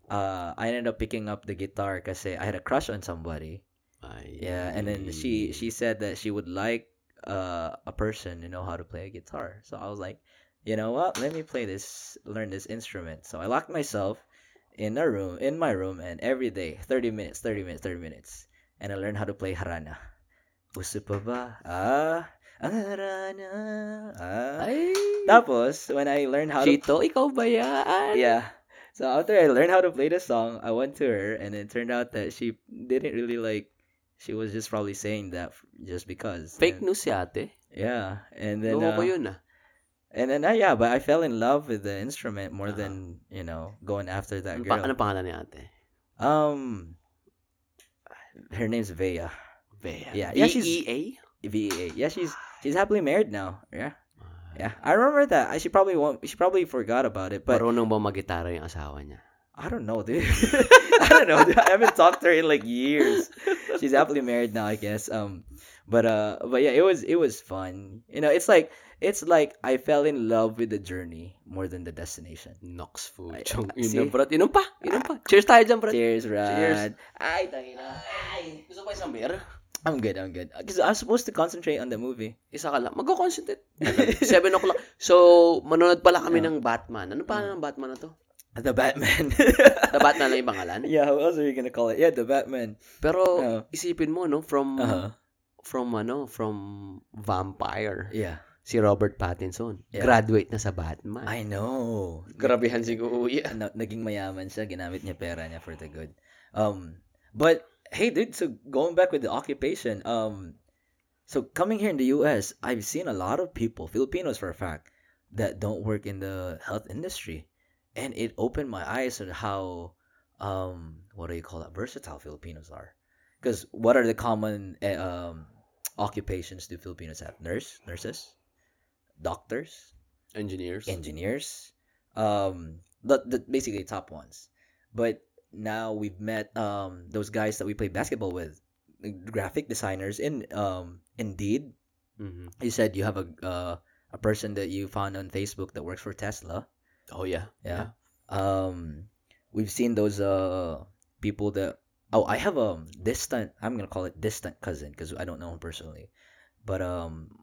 B: uh, I ended up picking up the guitar kasi I had a crush on somebody.
A: Ay.
B: Yeah, and then she she said that she would like uh a person to know how to play a guitar. So I was like, you know what? Let me play this, learn this instrument. So I locked myself in a room, in my room, and every day, 30 minutes, 30 minutes, 30 minutes, and I learned how to play harana. Puso pa ba? Ah, ang harana. Ah.
A: Ay.
B: Tapos, when I learned how to
A: Chito, ikaw ba yan?
B: yeah. So after I learned how to play the song, I went to her, and it turned out that she didn't really like. She was just probably saying that just because.
A: Fake
B: And-
A: news si ate.
B: Yeah, and then
A: ko
B: uh,
A: yun ah.
B: And then uh, yeah, but I fell in love with the instrument more
A: Ah.
B: than you know going after that
A: Ano, pa,
B: girl.
A: ano pangalan ni ate?
B: Um, her name's Vea.
A: Bea.
B: Yeah, yeah, she's-
A: V-E-A?
B: V E A. Yeah, she's she's happily married now. Yeah, yeah. I remember that. I she probably won't. She probably forgot about it, but
A: Marunong ba mag-gitara yung asawa niya?
B: I don't know, dude. I don't know. Dude. I haven't talked to her in like years. She's happily married now, I guess. Um, but uh, but yeah, it was it was fun. You know, it's like it's like I fell in love with the journey more than the destination.
A: Nox food. Chong,
B: see?
A: inom, brat. Inom pa. Inom pa. Cheers tayo dyan, brat.
B: Cheers, Rad.
A: Cheers.
B: Ay, tangina.
A: Ay, gusto pa isang beer?
B: I'm good. I'm good. Because I was supposed to concentrate on the movie.
A: Isa ka lang. Mag-concentrate. 7 o'clock. So, manonood pala kami
B: Yeah.
A: ng Batman. Ano pa ng Batman na to?
B: The Batman.
A: The Batman lang yung pangalan?
B: yeah, how else are you gonna call it? Yeah, the Batman.
A: Pero,
B: Yeah.
A: isipin mo, no? From,
B: Uh huh.
A: From ano, from Vampire.
B: Yeah.
A: Si Robert Pattinson.
B: Yeah.
A: Graduate na sa Batman.
B: I know.
A: Grabehan si Kuya.
B: na, naging mayaman siya, ginamit niya pera niya for the good. Um, but hey, dude, so going back with the occupation, um, so coming here in the U.S., I've seen a lot of people, Filipinos for a fact, that don't work in the health industry, and it opened my eyes on how, um, what do you call that, versatile Filipinos are. Because what are the common eh, um occupations do Filipinos have? Nurse, nurses, doctors,
A: Engineers.
B: engineers, um, the, the basically top ones. But now we've met um those guys that we play basketball with, graphic designers in um Indeed.
A: Mhm.
B: You said you have a uh, a person that you found on Facebook that works for Tesla.
A: Oh, yeah.
B: Yeah. Um, we've seen those uh people that. Oh, I have a distant. I'm gonna call it distant cousin because I don't know him personally, but um,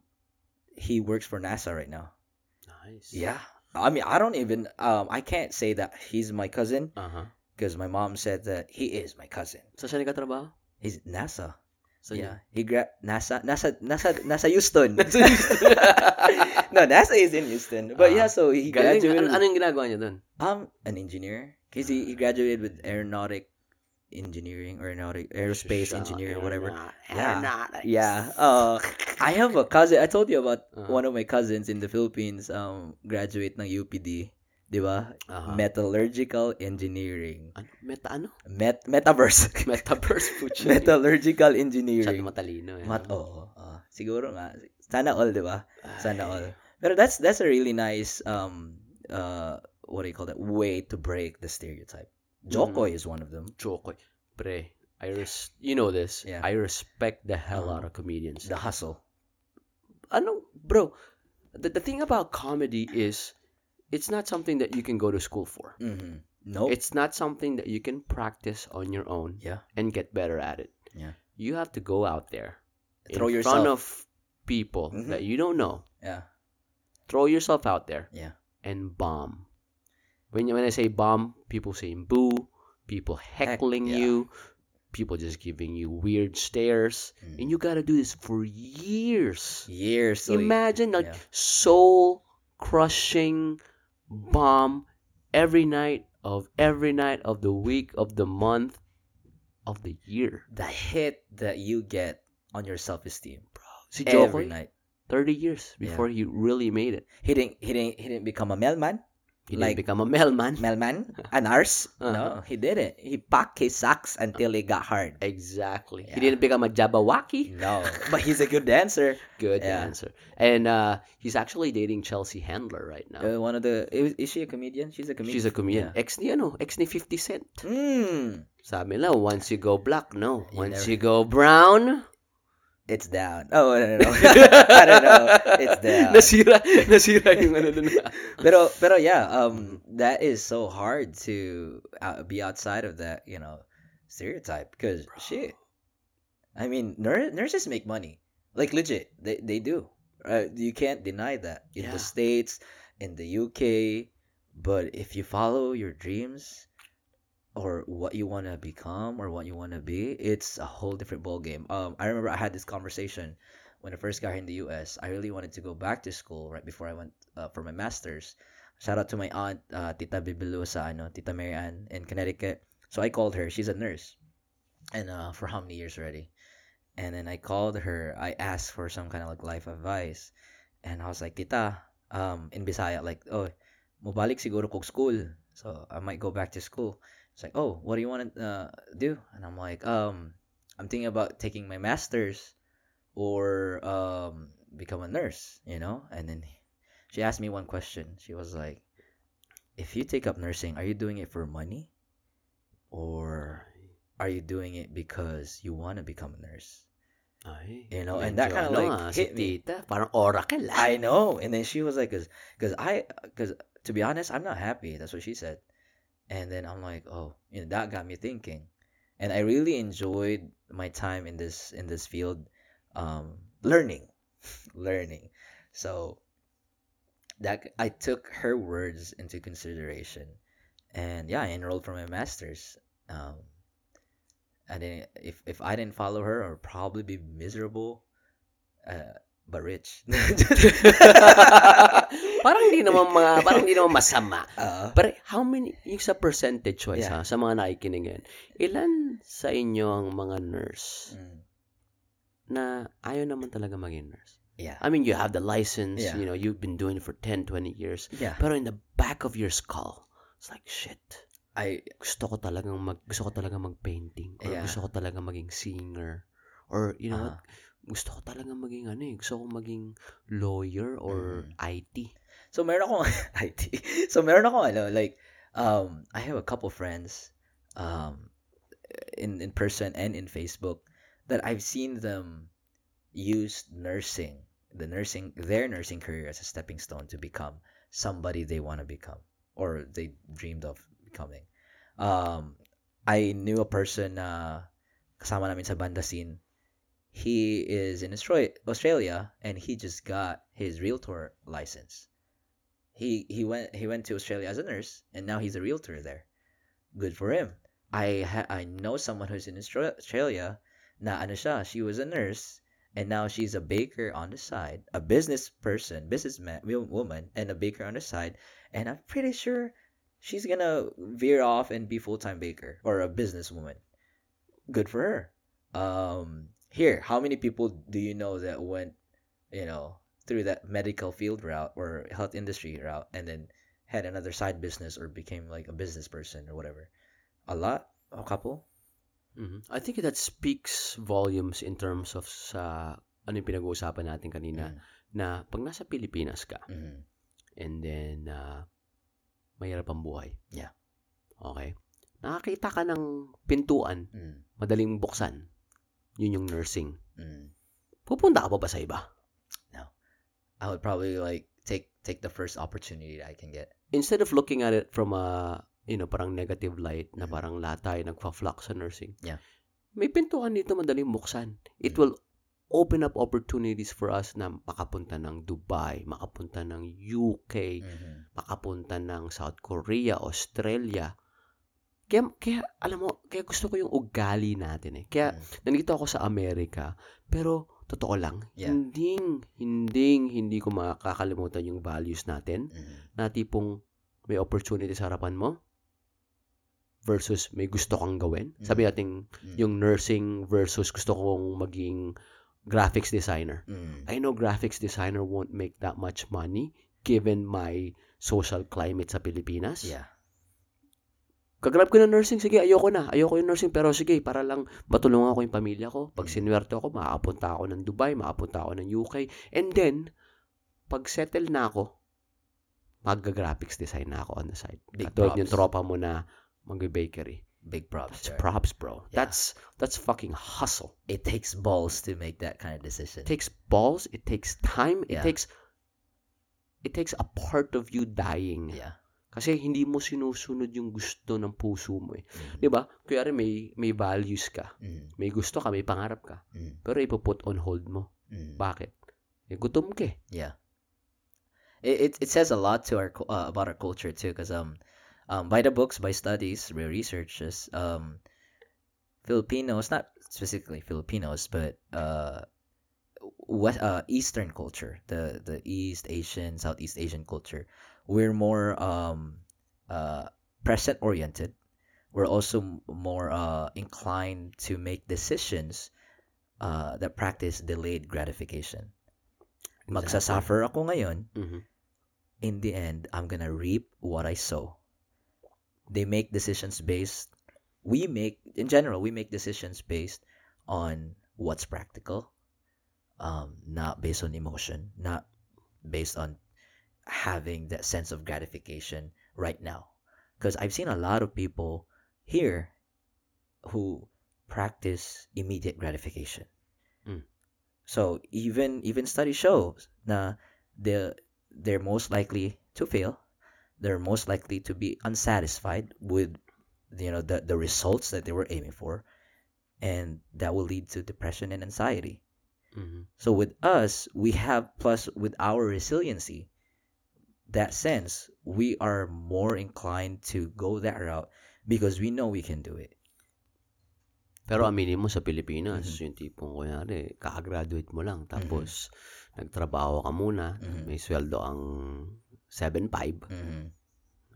B: he works for NASA right now.
A: Nice.
B: Yeah. I mean, I don't even um I can't say that he's my cousin
A: Uh-huh.
B: because my mom said that he is my cousin.
A: Sa siya nagkatrabaho?
B: He's NASA.
A: so
B: yeah. He gra- NASA NASA NASA NASA Houston.
A: Nasa Houston.
B: no, NASA is in Houston. But yeah,
A: Ah.
B: so he
A: Galing.
B: graduated
A: Ano, ano yung ginagawa niya doon?
B: um an engineer. Cuz he, he graduated with aeronautic engineering or aeronautic aerospace engineer or whatever. Yeah. Yeah. Uh I have a cousin. I told you about
A: Uh-huh.
B: one of my cousins in the Philippines um graduate ng UPD, 'di ba?
A: Uh-huh.
B: Metallurgical engineering.
A: Ano? Meta ano?
B: Met metaverse.
A: Metaverse food
B: Metallurgical
A: Masyado
B: engineering.
A: matalino. Eh.
B: Mat oh, ah, siguro nga. Sana all, 'di ba? Sana all. Pero that's that's a really nice um uh what do you call that way to break the stereotype. Jo Koy is one of them.
A: Chokoy. Pre, I res- you know this.
B: Yeah.
A: I respect the hell out of comedians.
B: The hustle.
A: ano, bro, the, the thing about comedy is it's not something that you can go to school for.
B: Mhm. Nope.
A: It's not something that you can practice on your own
B: yeah.
A: and get better at it.
B: Yeah.
A: You have to go out there
B: Throw
A: in
B: yourself.
A: front of people
B: Mhm.
A: that you don't know.
B: Yeah.
A: Throw yourself out there
B: Yeah.
A: and bomb. When when I say bomb, people saying boo, people heckling
B: yeah.
A: you, people just giving you weird stares,
B: Mm.
A: and you gotta do this for years.
B: Years. you-
A: Imagine like
B: yeah.
A: soul crushing bomb every night of every night of the week of the month of the year.
B: the hit that you get on your self esteem
A: Si
B: every
A: Jo Koy,
B: night.
A: 30 years
B: Yeah.
A: before he really made it.
B: He didn't. He didn't. He didn't become a mailman.
A: He
B: Like-
A: didn't become a mailman.
B: Mailman, a nurse.
A: Uh-huh.
B: No, he didn't. He packed his socks until he got hard.
A: Exactly.
B: Yeah.
A: He didn't become a Jabberwocky.
B: No, but he's a good dancer.
A: Good
B: Yeah.
A: answer. And uh, he's actually dating Chelsea Handler right now.
B: Uh, one of the is, is she a comedian? She's a comedian.
A: She's a comedian.
B: Yeah.
A: Ex ni ano, ex ni 50 Cent.
B: Mm,
A: Sabi nila, once you go black, no.
B: You
A: Once
B: never-
A: you go brown,
B: it's down. Oh no no no. I don't know. It's down.
A: nasira, nasira yung ano dun.
B: pero pero yeah, um, that is so hard to uh, be outside of that, you know, stereotype because shit. I mean, nur- nurses make money, like legit. They they do. Uh, you can't deny that in
A: Yeah.
B: the states, in the UK. But if you follow your dreams, or what you want to become, or what you want to be, it's a whole different ball game. Um, I remember I had this conversation when I first got here in the US. I really wanted to go back to school right before I went uh, for my masters. Shout out to my aunt, uh, Tita Bibilusa, ano, Tita Mary Ann in Connecticut. So I called her. She's a nurse, and uh, for how many years already? And then I called her. I asked for some kind of like life advice, and I was like, Tita, um, in Bisaya, like, oh, mubalik siguro kog school, so I might go back to school. It's like, oh, what do you want to uh, do? And I'm like, um, I'm thinking about taking my master's or um become a nurse, you know. And then she asked me one question. She was like, if you take up nursing, are you doing it for money, or are you doing it because you want to become a nurse?
A: Ay,
B: You know, and that kinda, like,
A: ah,
B: hit me.
A: tita, parang oracle ah.
B: I know. And then she was like, cause, cause I, cause to be honest, I'm not happy. That's what she said. And then I'm like, oh, you know, that got me thinking. And I really enjoyed my time in this in this field, um, learning, learning. So that I took her words into consideration, and yeah, I enrolled for my masters. Um, I didn't. If if I didn't follow her, I would probably be miserable. Uh, but rich.
A: parang hindi naman mga, parang hindi naman masama.
B: Uh,
A: But how many, yung sa percentage wise
B: Yeah.
A: ha, sa mga nakikinig ngayon, ilan sa inyo ang mga nurse
B: mm,
A: na ayaw naman talaga maging nurse?
B: yeah.
A: I mean, you have the license,
B: Yeah.
A: you know, you've been doing it for 10, 20 years.
B: Yeah.
A: Pero in the back of your skull, it's like, shit,
B: I
A: gusto ko talagang mag, gusto ko talagang mag-painting. Or
B: Yeah.
A: gusto ko talagang maging singer. Or, you know
B: uh,
A: what, gusto ko talagang maging ano eh, gusto ko maging lawyer or
B: Mm.
A: IT.
B: So meron akong IT. So meron ako ano like um I have a couple friends um in in person and in Facebook that I've seen them use nursing, the nursing their nursing career as a stepping stone to become somebody they want to become or they dreamed of becoming. Um I knew a person na kasama namin sa banda scene. He is in Australia and he just got his realtor license he he went he went to Australia as a nurse and now he's a realtor there. Good for him. I ha- I know someone who's in Australia na ano siya, she was a nurse and now she's a baker on the side, a business person, businessman wo- woman and a baker on the side and I'm pretty sure she's to veer off and be full-time baker or a businesswoman. Good for her. Um here, how many people do you know that went, you know, through that medical field route or health industry route and then had another side business or became like a business person or whatever. A lot? A couple?
A: Mhm. I think that speaks volumes in terms of sa ano yung pinag-uusapan natin kanina
B: Mm.
A: na pag nasa Pilipinas ka
B: Mhm.
A: and then uh, mahirap ang buhay.
B: Yeah.
A: Okay. Nakakita ka ng pintuan,
B: Mm.
A: madaling buksan. Yun yung nursing.
B: Mm.
A: Pupunta ka pa ba sa iba?
B: I would probably like take take the first opportunity that I can get.
A: Instead of looking at it from a you know, parang negative light na
B: Mhm.
A: parang lahat tayo nagfa-flock sa nursing.
B: Yeah.
A: May pintuan dito madaling buksan. It
B: Mhm.
A: will open up opportunities for us na makapunta ng Dubai, makapunta ng UK,
B: Mhm.
A: makapunta ng South Korea, Australia. Kaya, kaya alam mo, kaya gusto ko yung ugali natin eh. Kaya
B: Mhm.
A: nandito ako sa Amerika, pero totoo lang,
B: Yeah.
A: hindi, hindi, hindi ko makakalimutan yung values natin
B: Mhm.
A: na tipong may opportunity sa harapan mo versus may gusto kang gawin. Sabi
B: Mhm.
A: natin,
B: Mhm.
A: yung nursing versus gusto kong maging graphics designer.
B: Mhm.
A: I know graphics designer won't make that much money given my social climate sa Pilipinas.
B: Yeah.
A: Kagrab ko ng nursing, sige, ayoko na. Ayoko yung nursing, pero sige, para lang matulungan ko yung pamilya ko. Pag
B: Mm.
A: sinuwerte ako, makakapunta ako ng Dubai, makakapunta ako ng UK. And then, pag settle na ako, mag-graphics design na ako on the side.
B: Big
A: Katulad yung
B: props.
A: tropa mo na mag-bakery.
B: Big props.
A: That's
B: Jar.
A: props, bro.
B: Yeah.
A: That's that's fucking hustle.
B: It takes balls to make that kind of decision.
A: It takes balls, it takes time, it
B: Yeah.
A: takes it takes a part of you dying.
B: yeah.
A: Kasi hindi mo sinusunod yung gusto ng puso mo eh.
B: Mhm.
A: 'Di ba? Kuya may may values ka.
B: Mhm.
A: May gusto ka, may pangarap ka.
B: Mhm.
A: Pero ipoput on hold mo.
B: Mhm.
A: Bakit? Eh, gutom ka eh.
B: Yeah. It, it it says a lot to our uh, about our culture too, because um, um, by the books, by studies, real researches, um, Filipinos, not specifically Filipinos, but uh, West uh Eastern culture, the the East Asian, Southeast Asian culture, we're more um uh present oriented. We're also more uh inclined to make decisions uh that practice delayed gratification. Magsasuffer ako ngayon,
A: Mhm.
B: in the end, I'm gonna reap what I sow. They make decisions based, we make, in general, we make decisions based on what's practical, um, not based on emotion, not based on having that sense of gratification right now. Because I've seen a lot of people here who practice immediate gratification.
A: Mm.
B: So even even study shows na the they're most likely to fail. They're most likely to be unsatisfied with you know the, the results that they were aiming for. And that will lead to depression and anxiety.
A: Mhm.
B: So with us, we have plus with our resiliency, that sense, we are more inclined to go that route because we know we can do it.
A: Pero aminin mo sa Pilipinas,
B: Mhm.
A: yung tipong kunyari, kakagraduate mo lang, tapos nagtrabaho ka muna,
B: Mhm.
A: may sweldo ang 7.5,
B: Mhm.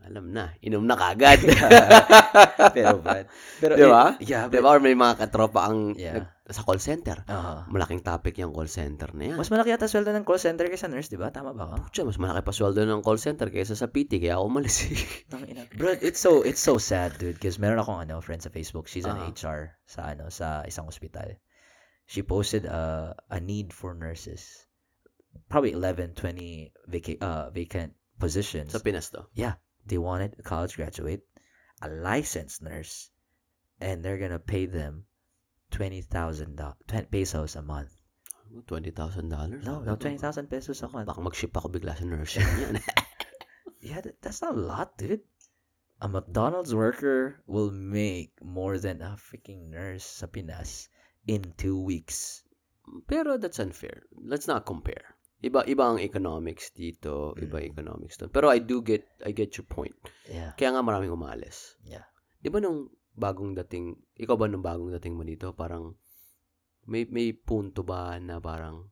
A: Alam na, inom na kagad.
B: pero bad. Pero
A: Di ba?
B: yeah,
A: Di ba? Or may mga katropa ang
B: Yeah.
A: nag- sa call center.
B: uh,
A: Malaking topic yung call center na yan.
B: mas malaki yata sweldo ng call center kaysa nurse, di ba? Tama ba ka?
A: Pucha, mas malaki pa sweldo ng call center kaysa sa PT, kaya ako umalis.
B: Bro, it's so it's so sad, dude. Because meron akong ano, friend sa Facebook. She's an
A: Ah.
B: HR sa ano sa isang ospital. She posted a a need for nurses. Probably 11, 20 vaca- uh, vacant positions.
A: sa Pinas to.
B: They wanted a college graduate, a licensed nurse, and they're gonna pay them twenty thousand pesos a month.
A: $20,000?
B: No, no, twenty thousand pesos a month.
A: Baka mag-ship ako bigla sa yan.
B: Yeah, that, that's not a lot, dude. A McDonald's worker will make more than a freaking nurse sa Pinas in two weeks.
A: Pero that's unfair. Let's not compare. Iba iba ang economics dito, iba
B: Mm.
A: economics doon. Pero I do get I get your point.
B: Yeah.
A: Kaya nga maraming umalis.
B: Yeah.
A: 'Di ba nung bagong dating, ikaw ba nung bagong dating mo dito, parang may may punto ba na parang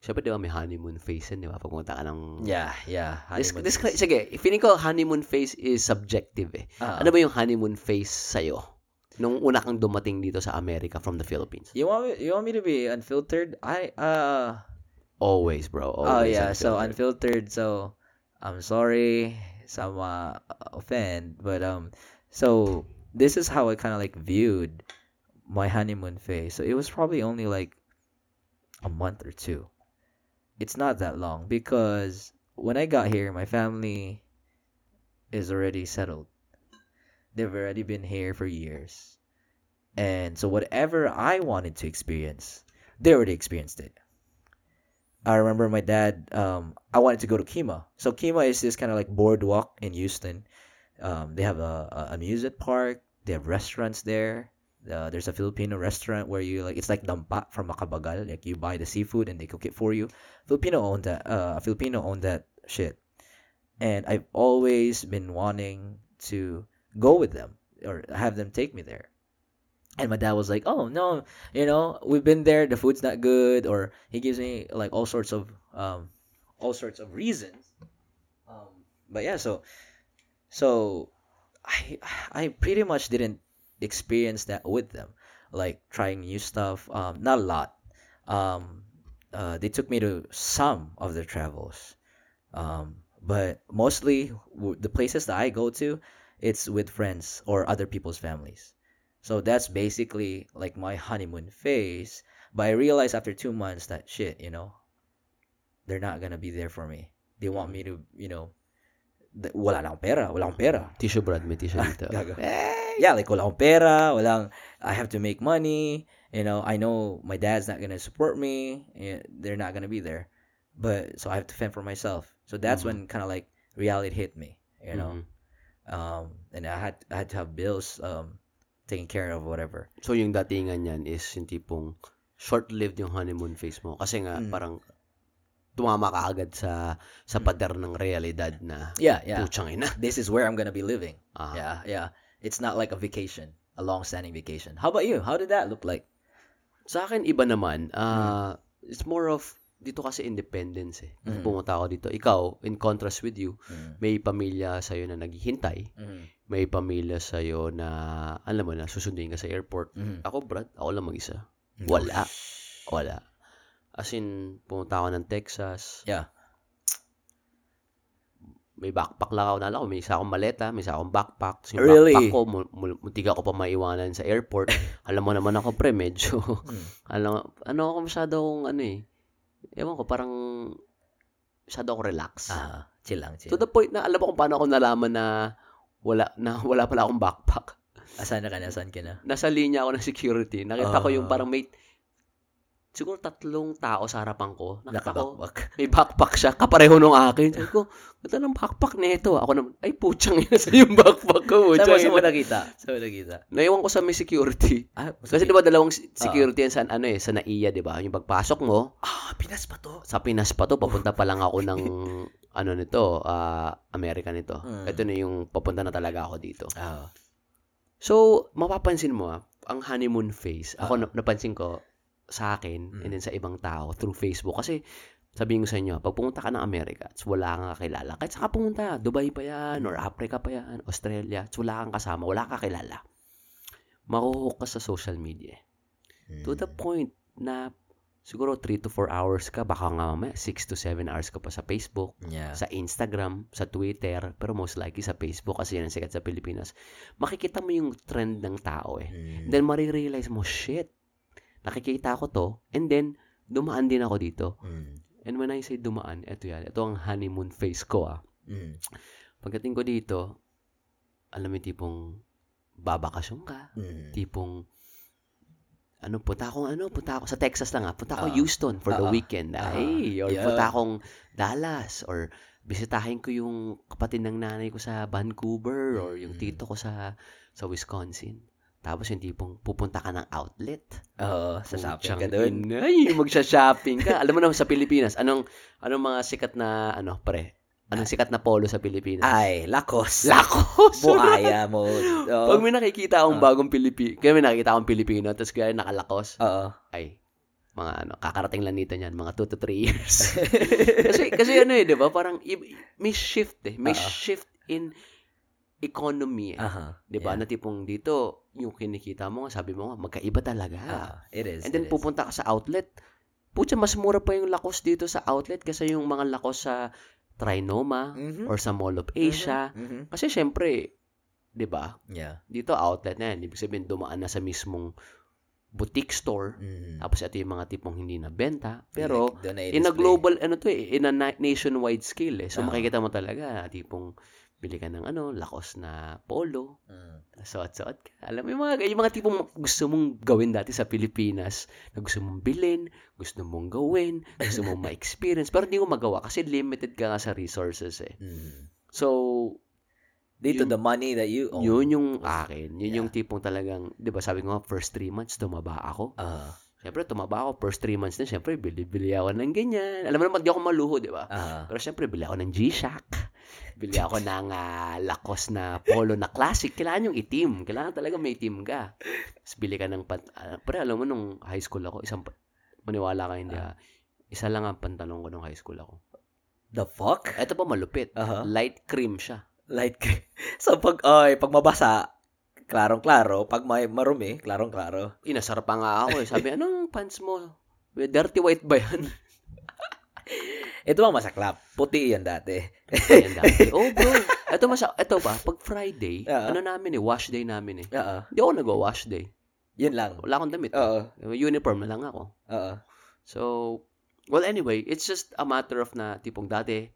A: Siyempre, di ba, may honeymoon phase yan, di ba? Pag pumunta ka ng...
B: Yeah, yeah. Honeymoon
A: dis-
B: phase.
A: sige, feeling ko honeymoon phase is subjective eh.
B: Ah.
A: Ano ba yung honeymoon phase sa'yo? Nung una kang dumating dito sa America from the Philippines?
B: You want me? You want me to be unfiltered? I uh.
A: Always, bro.
B: Oh
A: Always
B: yeah. So
A: unfiltered.
B: unfiltered. So I'm sorry, some uh, offend, but um. So this is how I kind of like viewed my honeymoon phase. So it was probably only like a month or two. It's not that long because when I got here, my family is already settled. They've already been here for years. And so whatever I wanted to experience, they already experienced it. I remember my dad, um, I wanted to go to Kemah. So Kemah is this kind of like boardwalk in Houston. um, they have a, a amusement park. They have restaurants there. Uh, there's a Filipino restaurant where you like it's like dampa from Macapagal. Like you buy the seafood and they cook it for you. Filipino owned that. Uh, Filipino owned that shit. And I've always been wanting to go with them or have them take me there. And my dad was like, "Oh no, you know, we've been there. The food's not good," or he gives me like all sorts of um, all sorts of reasons. Um, but yeah, so so I I pretty much didn't experience that with them, like trying new stuff. Um, not a lot. Um, uh, they took me to some of their travels, um, but mostly the places that I go to, it's with friends or other people's families. So that's basically like my honeymoon phase. But I realized after two months that shit, you know, they're not gonna be there for me. They want me to, you know, th- wala na akong pera, wala akong pera.
A: Tissue Brad, may tissue dito.
B: Yeah, like wala akong pera, walang, I have to make money. You know, I know my dad's not gonna support me. eh, They're not gonna be there. But so I have to fend for myself. So that's when kind of like reality hit me. You know,
A: Mhm.
B: um, and I had I had to have bills um taken care of, whatever.
A: So, yung datingan niyan is yung tipong short-lived yung honeymoon phase mo. Kasi nga,
B: Mm.
A: parang tumama ka agad sa sa pader ng realidad na
B: Yeah, yeah.
A: putsang ina.
B: This is where I'm gonna be living.
A: Ah.
B: Yeah, yeah. It's not like a vacation, a long-standing vacation. How about you? How did that look like?
A: Sa akin, iba naman. Ah, It's more of, dito kasi independence eh. Kasi
B: Mm.
A: pumunta ako dito. Ikaw, in contrast with you,
B: Mm.
A: may pamilya sa'yo na naghihintay.
B: Mhm.
A: May pamilya sa'yo na, alam mo na, susunduin ka sa airport.
B: Mhm.
A: Ako, Brad, ako lang mag-isa.
B: Mm.
A: Wala. Wala. As in, pumunta ako ng Texas.
B: Yeah.
A: May backpack lang ako. Nala ko, may isa akong maleta, may isa akong backpack. Tapos yung
B: Really?
A: backpack ko, mu- mu- muntik ako pa maiwanan sa airport. alam mo naman ako, pre, medyo,
B: Mm.
A: alam, ano ako masyadong, ano eh, ewan ko, parang, masyado ako relax.
B: Ah, chill lang, chill.
A: To the point na, alam mo kung paano ako nalaman na, wala, na wala pala akong backpack.
B: Asan na ka na? Asan ka na?
A: Nasa linya ako ng security. Nakita ko yung
B: Ah.
A: parang may, siguro tatlong tao sa harapan ko. Nakita ko, may backpack siya, kapareho nung akin. Sabi ko, ganda ng backpack nito. Ako naman, ay putsang ina sa yung backpack ko.
B: Saan mo, saan mo nakita? Saan mo nakita?
A: Naiwan ko sa may security.
B: Ah,
A: Kasi di ba dalawang si- security yan sa ano eh, sa NAIA, di ba? Yung pagpasok mo,
B: Ah, Pinas pa to.
A: sa Pinas pa to, papunta pa lang ako ng ano nito, ah America nito.
B: Mm.
A: Ito na yung papunta na talaga ako dito.
B: Ah.
A: So, mapapansin mo ah, ang honeymoon phase. Ako
B: Ah.
A: na- napansin ko sa akin
B: Mm.
A: and then sa ibang tao through Facebook kasi sabihin ko sa inyo, pag pumunta ka ng Amerika, at wala kang kakilala, kahit saan ka pumunta, Dubai pa yan, or Africa pa yan, Australia, at wala kang kasama, wala kang kakilala, makuhook ka sa social media. To the
B: Mm.
A: point na siguro 3 to 4 hours ka, baka nga mamaya 6 to 7 hours ka pa sa Facebook,
B: Yeah.
A: sa Instagram, sa Twitter, pero most likely sa Facebook kasi yan ang sikat sa Pilipinas. Makikita mo yung trend ng tao eh.
B: Mm.
A: Then marirealize mo, shit, nakikita ko to, and then dumaan din ako dito.
B: Mm.
A: And when I say dumaan, eto yan, ito ang honeymoon phase ko ah.
B: Mm.
A: Pagdating ko dito, alam mo tipong babakasyon ka,
B: Mm.
A: tipong ano, punta akong ano, punta ako sa Texas lang ah. Punta ako
B: Ah.
A: Houston for the
B: Ah.
A: weekend.
B: Ah.
A: Ay, or
B: Yeah.
A: punta akong Dallas or bisitahin ko yung kapatid ng nanay ko sa Vancouver or yung
B: Mm.
A: tito ko sa sa Wisconsin. Tapos yung tipong pupunta ka ng outlet.
B: Oo, sa shopping ka doon.
A: ina, Ay, magsha-shopping ka. Alam mo naman sa Pilipinas, anong anong mga sikat na ano, pre? Anong sikat na polo sa Pilipinas?
B: Ay, lakos.
A: Lakos.
B: Buaya mode. Oo.
A: Pag may nakikita akong
B: Ah.
A: bagong Pilipino, kaya may nakikita akong Pilipino, tapos kaya nakalakos,
B: Oo.
A: ay, mga ano, kakarating lang nito niyan, mga 2 to 3 years. kasi, kasi ano eh, di ba? Parang, may shift eh. May
B: Oo.
A: shift in economy eh.
B: Aha.
A: di ba?
B: Yeah.
A: Na tipong dito, yung kinikita mo, sabi mo magkaiba talaga.
B: Ah, it is.
A: And then
B: is.
A: pupunta ka sa outlet. Putya, mas mura pa yung lakos dito sa outlet kasi yung mga lakos sa Trinoma
B: Mhm.
A: or sa Mall of Asia.
B: Mhm. Mhm.
A: Kasi syempre, 'di ba?
B: Yeah.
A: Dito outlet na yan. Ibig sabihin dumaan na sa mismong boutique store.
B: Mhm.
A: Tapos ito yung mga tipong hindi nabenta. Pero
B: Like,
A: in a global ano to eh, in a na- nationwide scale eh. So
B: Ah.
A: makikita mo talaga tipong bili ka ng ano, lakos na polo,
B: Mm.
A: suot-suot ka. Alam mo yung mga, yung mga tipong gusto mong gawin dati sa Pilipinas, na gusto mong bilhin, gusto mong gawin, gusto mong ma-experience, pero hindi mo magawa kasi limited ka nga sa resources eh.
B: Mm.
A: So,
B: Dito,
A: Yung-
B: the money that you own.
A: Yun yung akin. Yun
B: Yeah.
A: yung tipong talagang, di ba sabi ko nga, first three months tumaba ako.
B: Ah,
A: Siyempre, tumaba ako. First three months na, siyempre, bili-bili ako ng ganyan. Alam mo naman, di ako maluho, di ba?
B: ah,
A: Pero siyempre, bili ako ng G-Shock. Bili ako ng ah, Lacoste na polo na classic. Kailangan yung itim. Kailangan talaga may itim ka. Tapos bili ka ng pat... ah, pero alam mo, nung high school ako, isang... Maniwala ka hindi ah. Isa lang ang pantalon ko nung high school ako.
B: the fuck?
A: Ito pa malupit.
B: Aha.
A: Light cream siya.
B: Light cream. So, pag, ay, pag mabasa, klarong-klaro. Pag may marumi, klarong-klaro.
A: Inasar pa nga ako eh. Sabi, anong pants mo? Dirty white ba yan?
B: Ito ang masaklap. Puti yan dati.
A: Ayan dati. Oh bro, ito masa, ito ba, pag Friday,
B: Oo.
A: ano namin eh, wash day namin eh.
B: Oo.
A: Hindi ako nag-wash day.
B: Yun lang.
A: Wala akong damit.
B: Oo.
A: Uniform na lang ako.
B: Oo.
A: So, well anyway, it's just a matter of na tipong dati,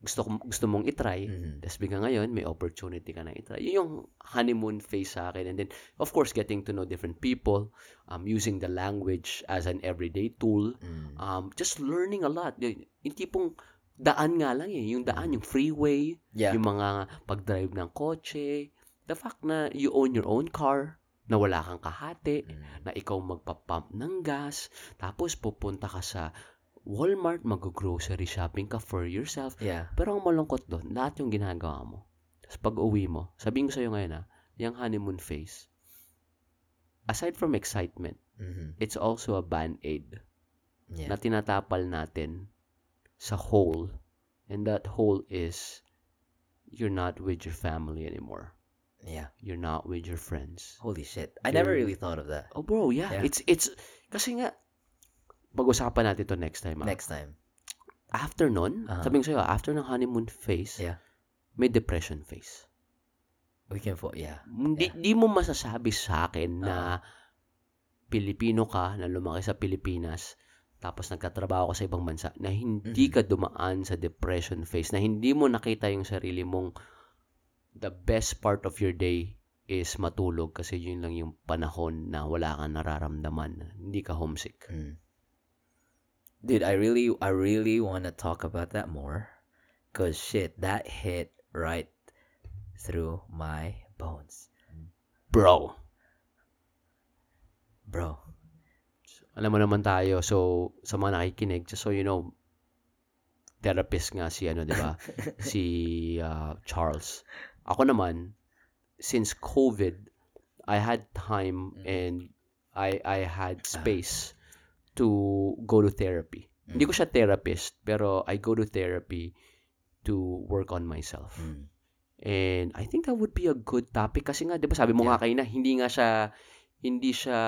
A: gusto, ko- gusto mong itry,
B: Mhm.
A: tapos bigla ngayon, may opportunity ka na itry. Yun yung honeymoon phase sa akin. And then, of course, getting to know different people, um, using the language as an everyday tool,
B: Mm.
A: um, just learning a lot. Yung, yung tipong daan nga lang eh. Yung daan, yung freeway,
B: Yeah.
A: yung mga pag-drive ng kotse, the fact na you own your own car, na wala kang kahati,
B: Mm.
A: na ikaw magpa-pump ng gas, tapos pupunta ka sa Walmart, mag-grocery shopping ka for yourself.
B: Yeah.
A: Pero ang malungkot doon, lahat yung ginagawa mo. Tapos pag uwi mo, sabihin ko sa'yo ngayon ha, yung honeymoon phase, aside from excitement,
B: Mhm.
A: it's also a band-aid
B: Yeah.
A: na tinatapal natin sa hole. And that hole is you're not with your family anymore.
B: Yeah.
A: You're not with your friends.
B: Holy shit. I never
A: You're-
B: really thought of that.
A: Oh bro, yeah.
B: Yeah.
A: It's it's kasi nga pag-usapan natin to next time. ah.
B: Next time.
A: After nun,
B: Uh-huh.
A: sabi ko sa'yo, after ng honeymoon phase,
B: Yeah.
A: may depression phase.
B: We can fo- yeah.
A: Hindi di mo masasabi sa akin na
B: Uh-huh.
A: Pilipino ka na lumaki sa Pilipinas tapos nagtatrabaho ka sa ibang bansa na hindi
B: Mhm.
A: ka dumaan sa depression phase na hindi mo nakita yung sarili mong the best part of your day is matulog kasi yun lang yung panahon na wala kang nararamdaman hindi ka homesick
B: Mm. Dude, I really, I really want to talk about that more. Cause shit, that hit right through my bones,
A: bro
B: bro.
A: alam mo naman tayo so sa mga nakikinig just so you know therapist nga si ano 'di ba si uh, Charles ako naman since COVID I had time
B: Mm.
A: and I I had space to go to therapy
B: Mm.
A: hindi ko siya therapist pero I go to therapy to work on myself
B: Mm.
A: and I think that would be a good topic kasi nga 'di ba sabi mo
B: Yeah.
A: nga kayo na hindi nga siya hindi siya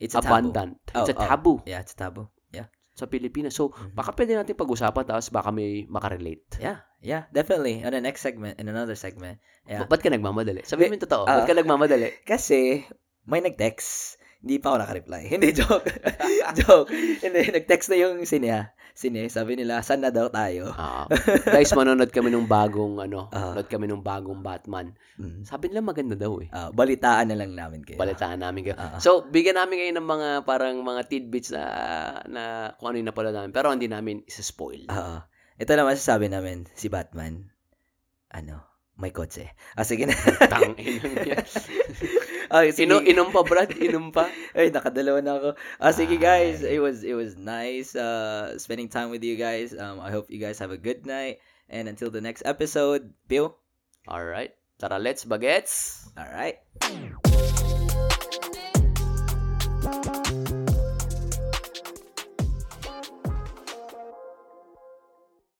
B: It's a taboo.
A: abundant.
B: Oh,
A: It's a
B: oh.
A: taboo
B: Yeah, it's a taboo. Yeah.
A: sa Pilipinas. So,
B: Mhm.
A: baka pwede natin pag-usapan tapos baka may makarelate.
B: Yeah, yeah, definitely. On the next segment, in another segment. Yeah.
A: Ba- ba't ka nagmamadali? Sabi mo yung totoo.
B: Ah.
A: ba't ka nagmamadali?
B: Kasi, may nag-text. Hindi pa ako nakareply. Hindi, joke. joke. Hindi, nag-text na yung sine. Sine, sabi nila, saan na daw tayo?
A: Ah, guys, manonood kami nung bagong ano,
B: Ah.
A: manonood kami nung bagong Batman.
B: Mm.
A: Sabi nila maganda daw eh.
B: Ah, balitaan na lang namin kayo.
A: Balitaan namin kayo.
B: Ah.
A: So, bigyan namin kayo ng mga parang mga tidbits na na kung ano yung napanood namin. Pero hindi namin isa-spoil.
B: Oo. ito naman sasabi namin, si Batman, ano, may kotse. Ah, sige na.
A: Tang inang yan.
B: Ay, sige.
A: Ino, inom pa, Brad. Inom pa.
B: Ay, nakadalawa na ako. Ah, sige guys. It was it was nice uh spending time with you guys. Um I hope you guys have a good night and until the next episode, Bill.
A: Alright. Tara, let's bagets.
B: All right.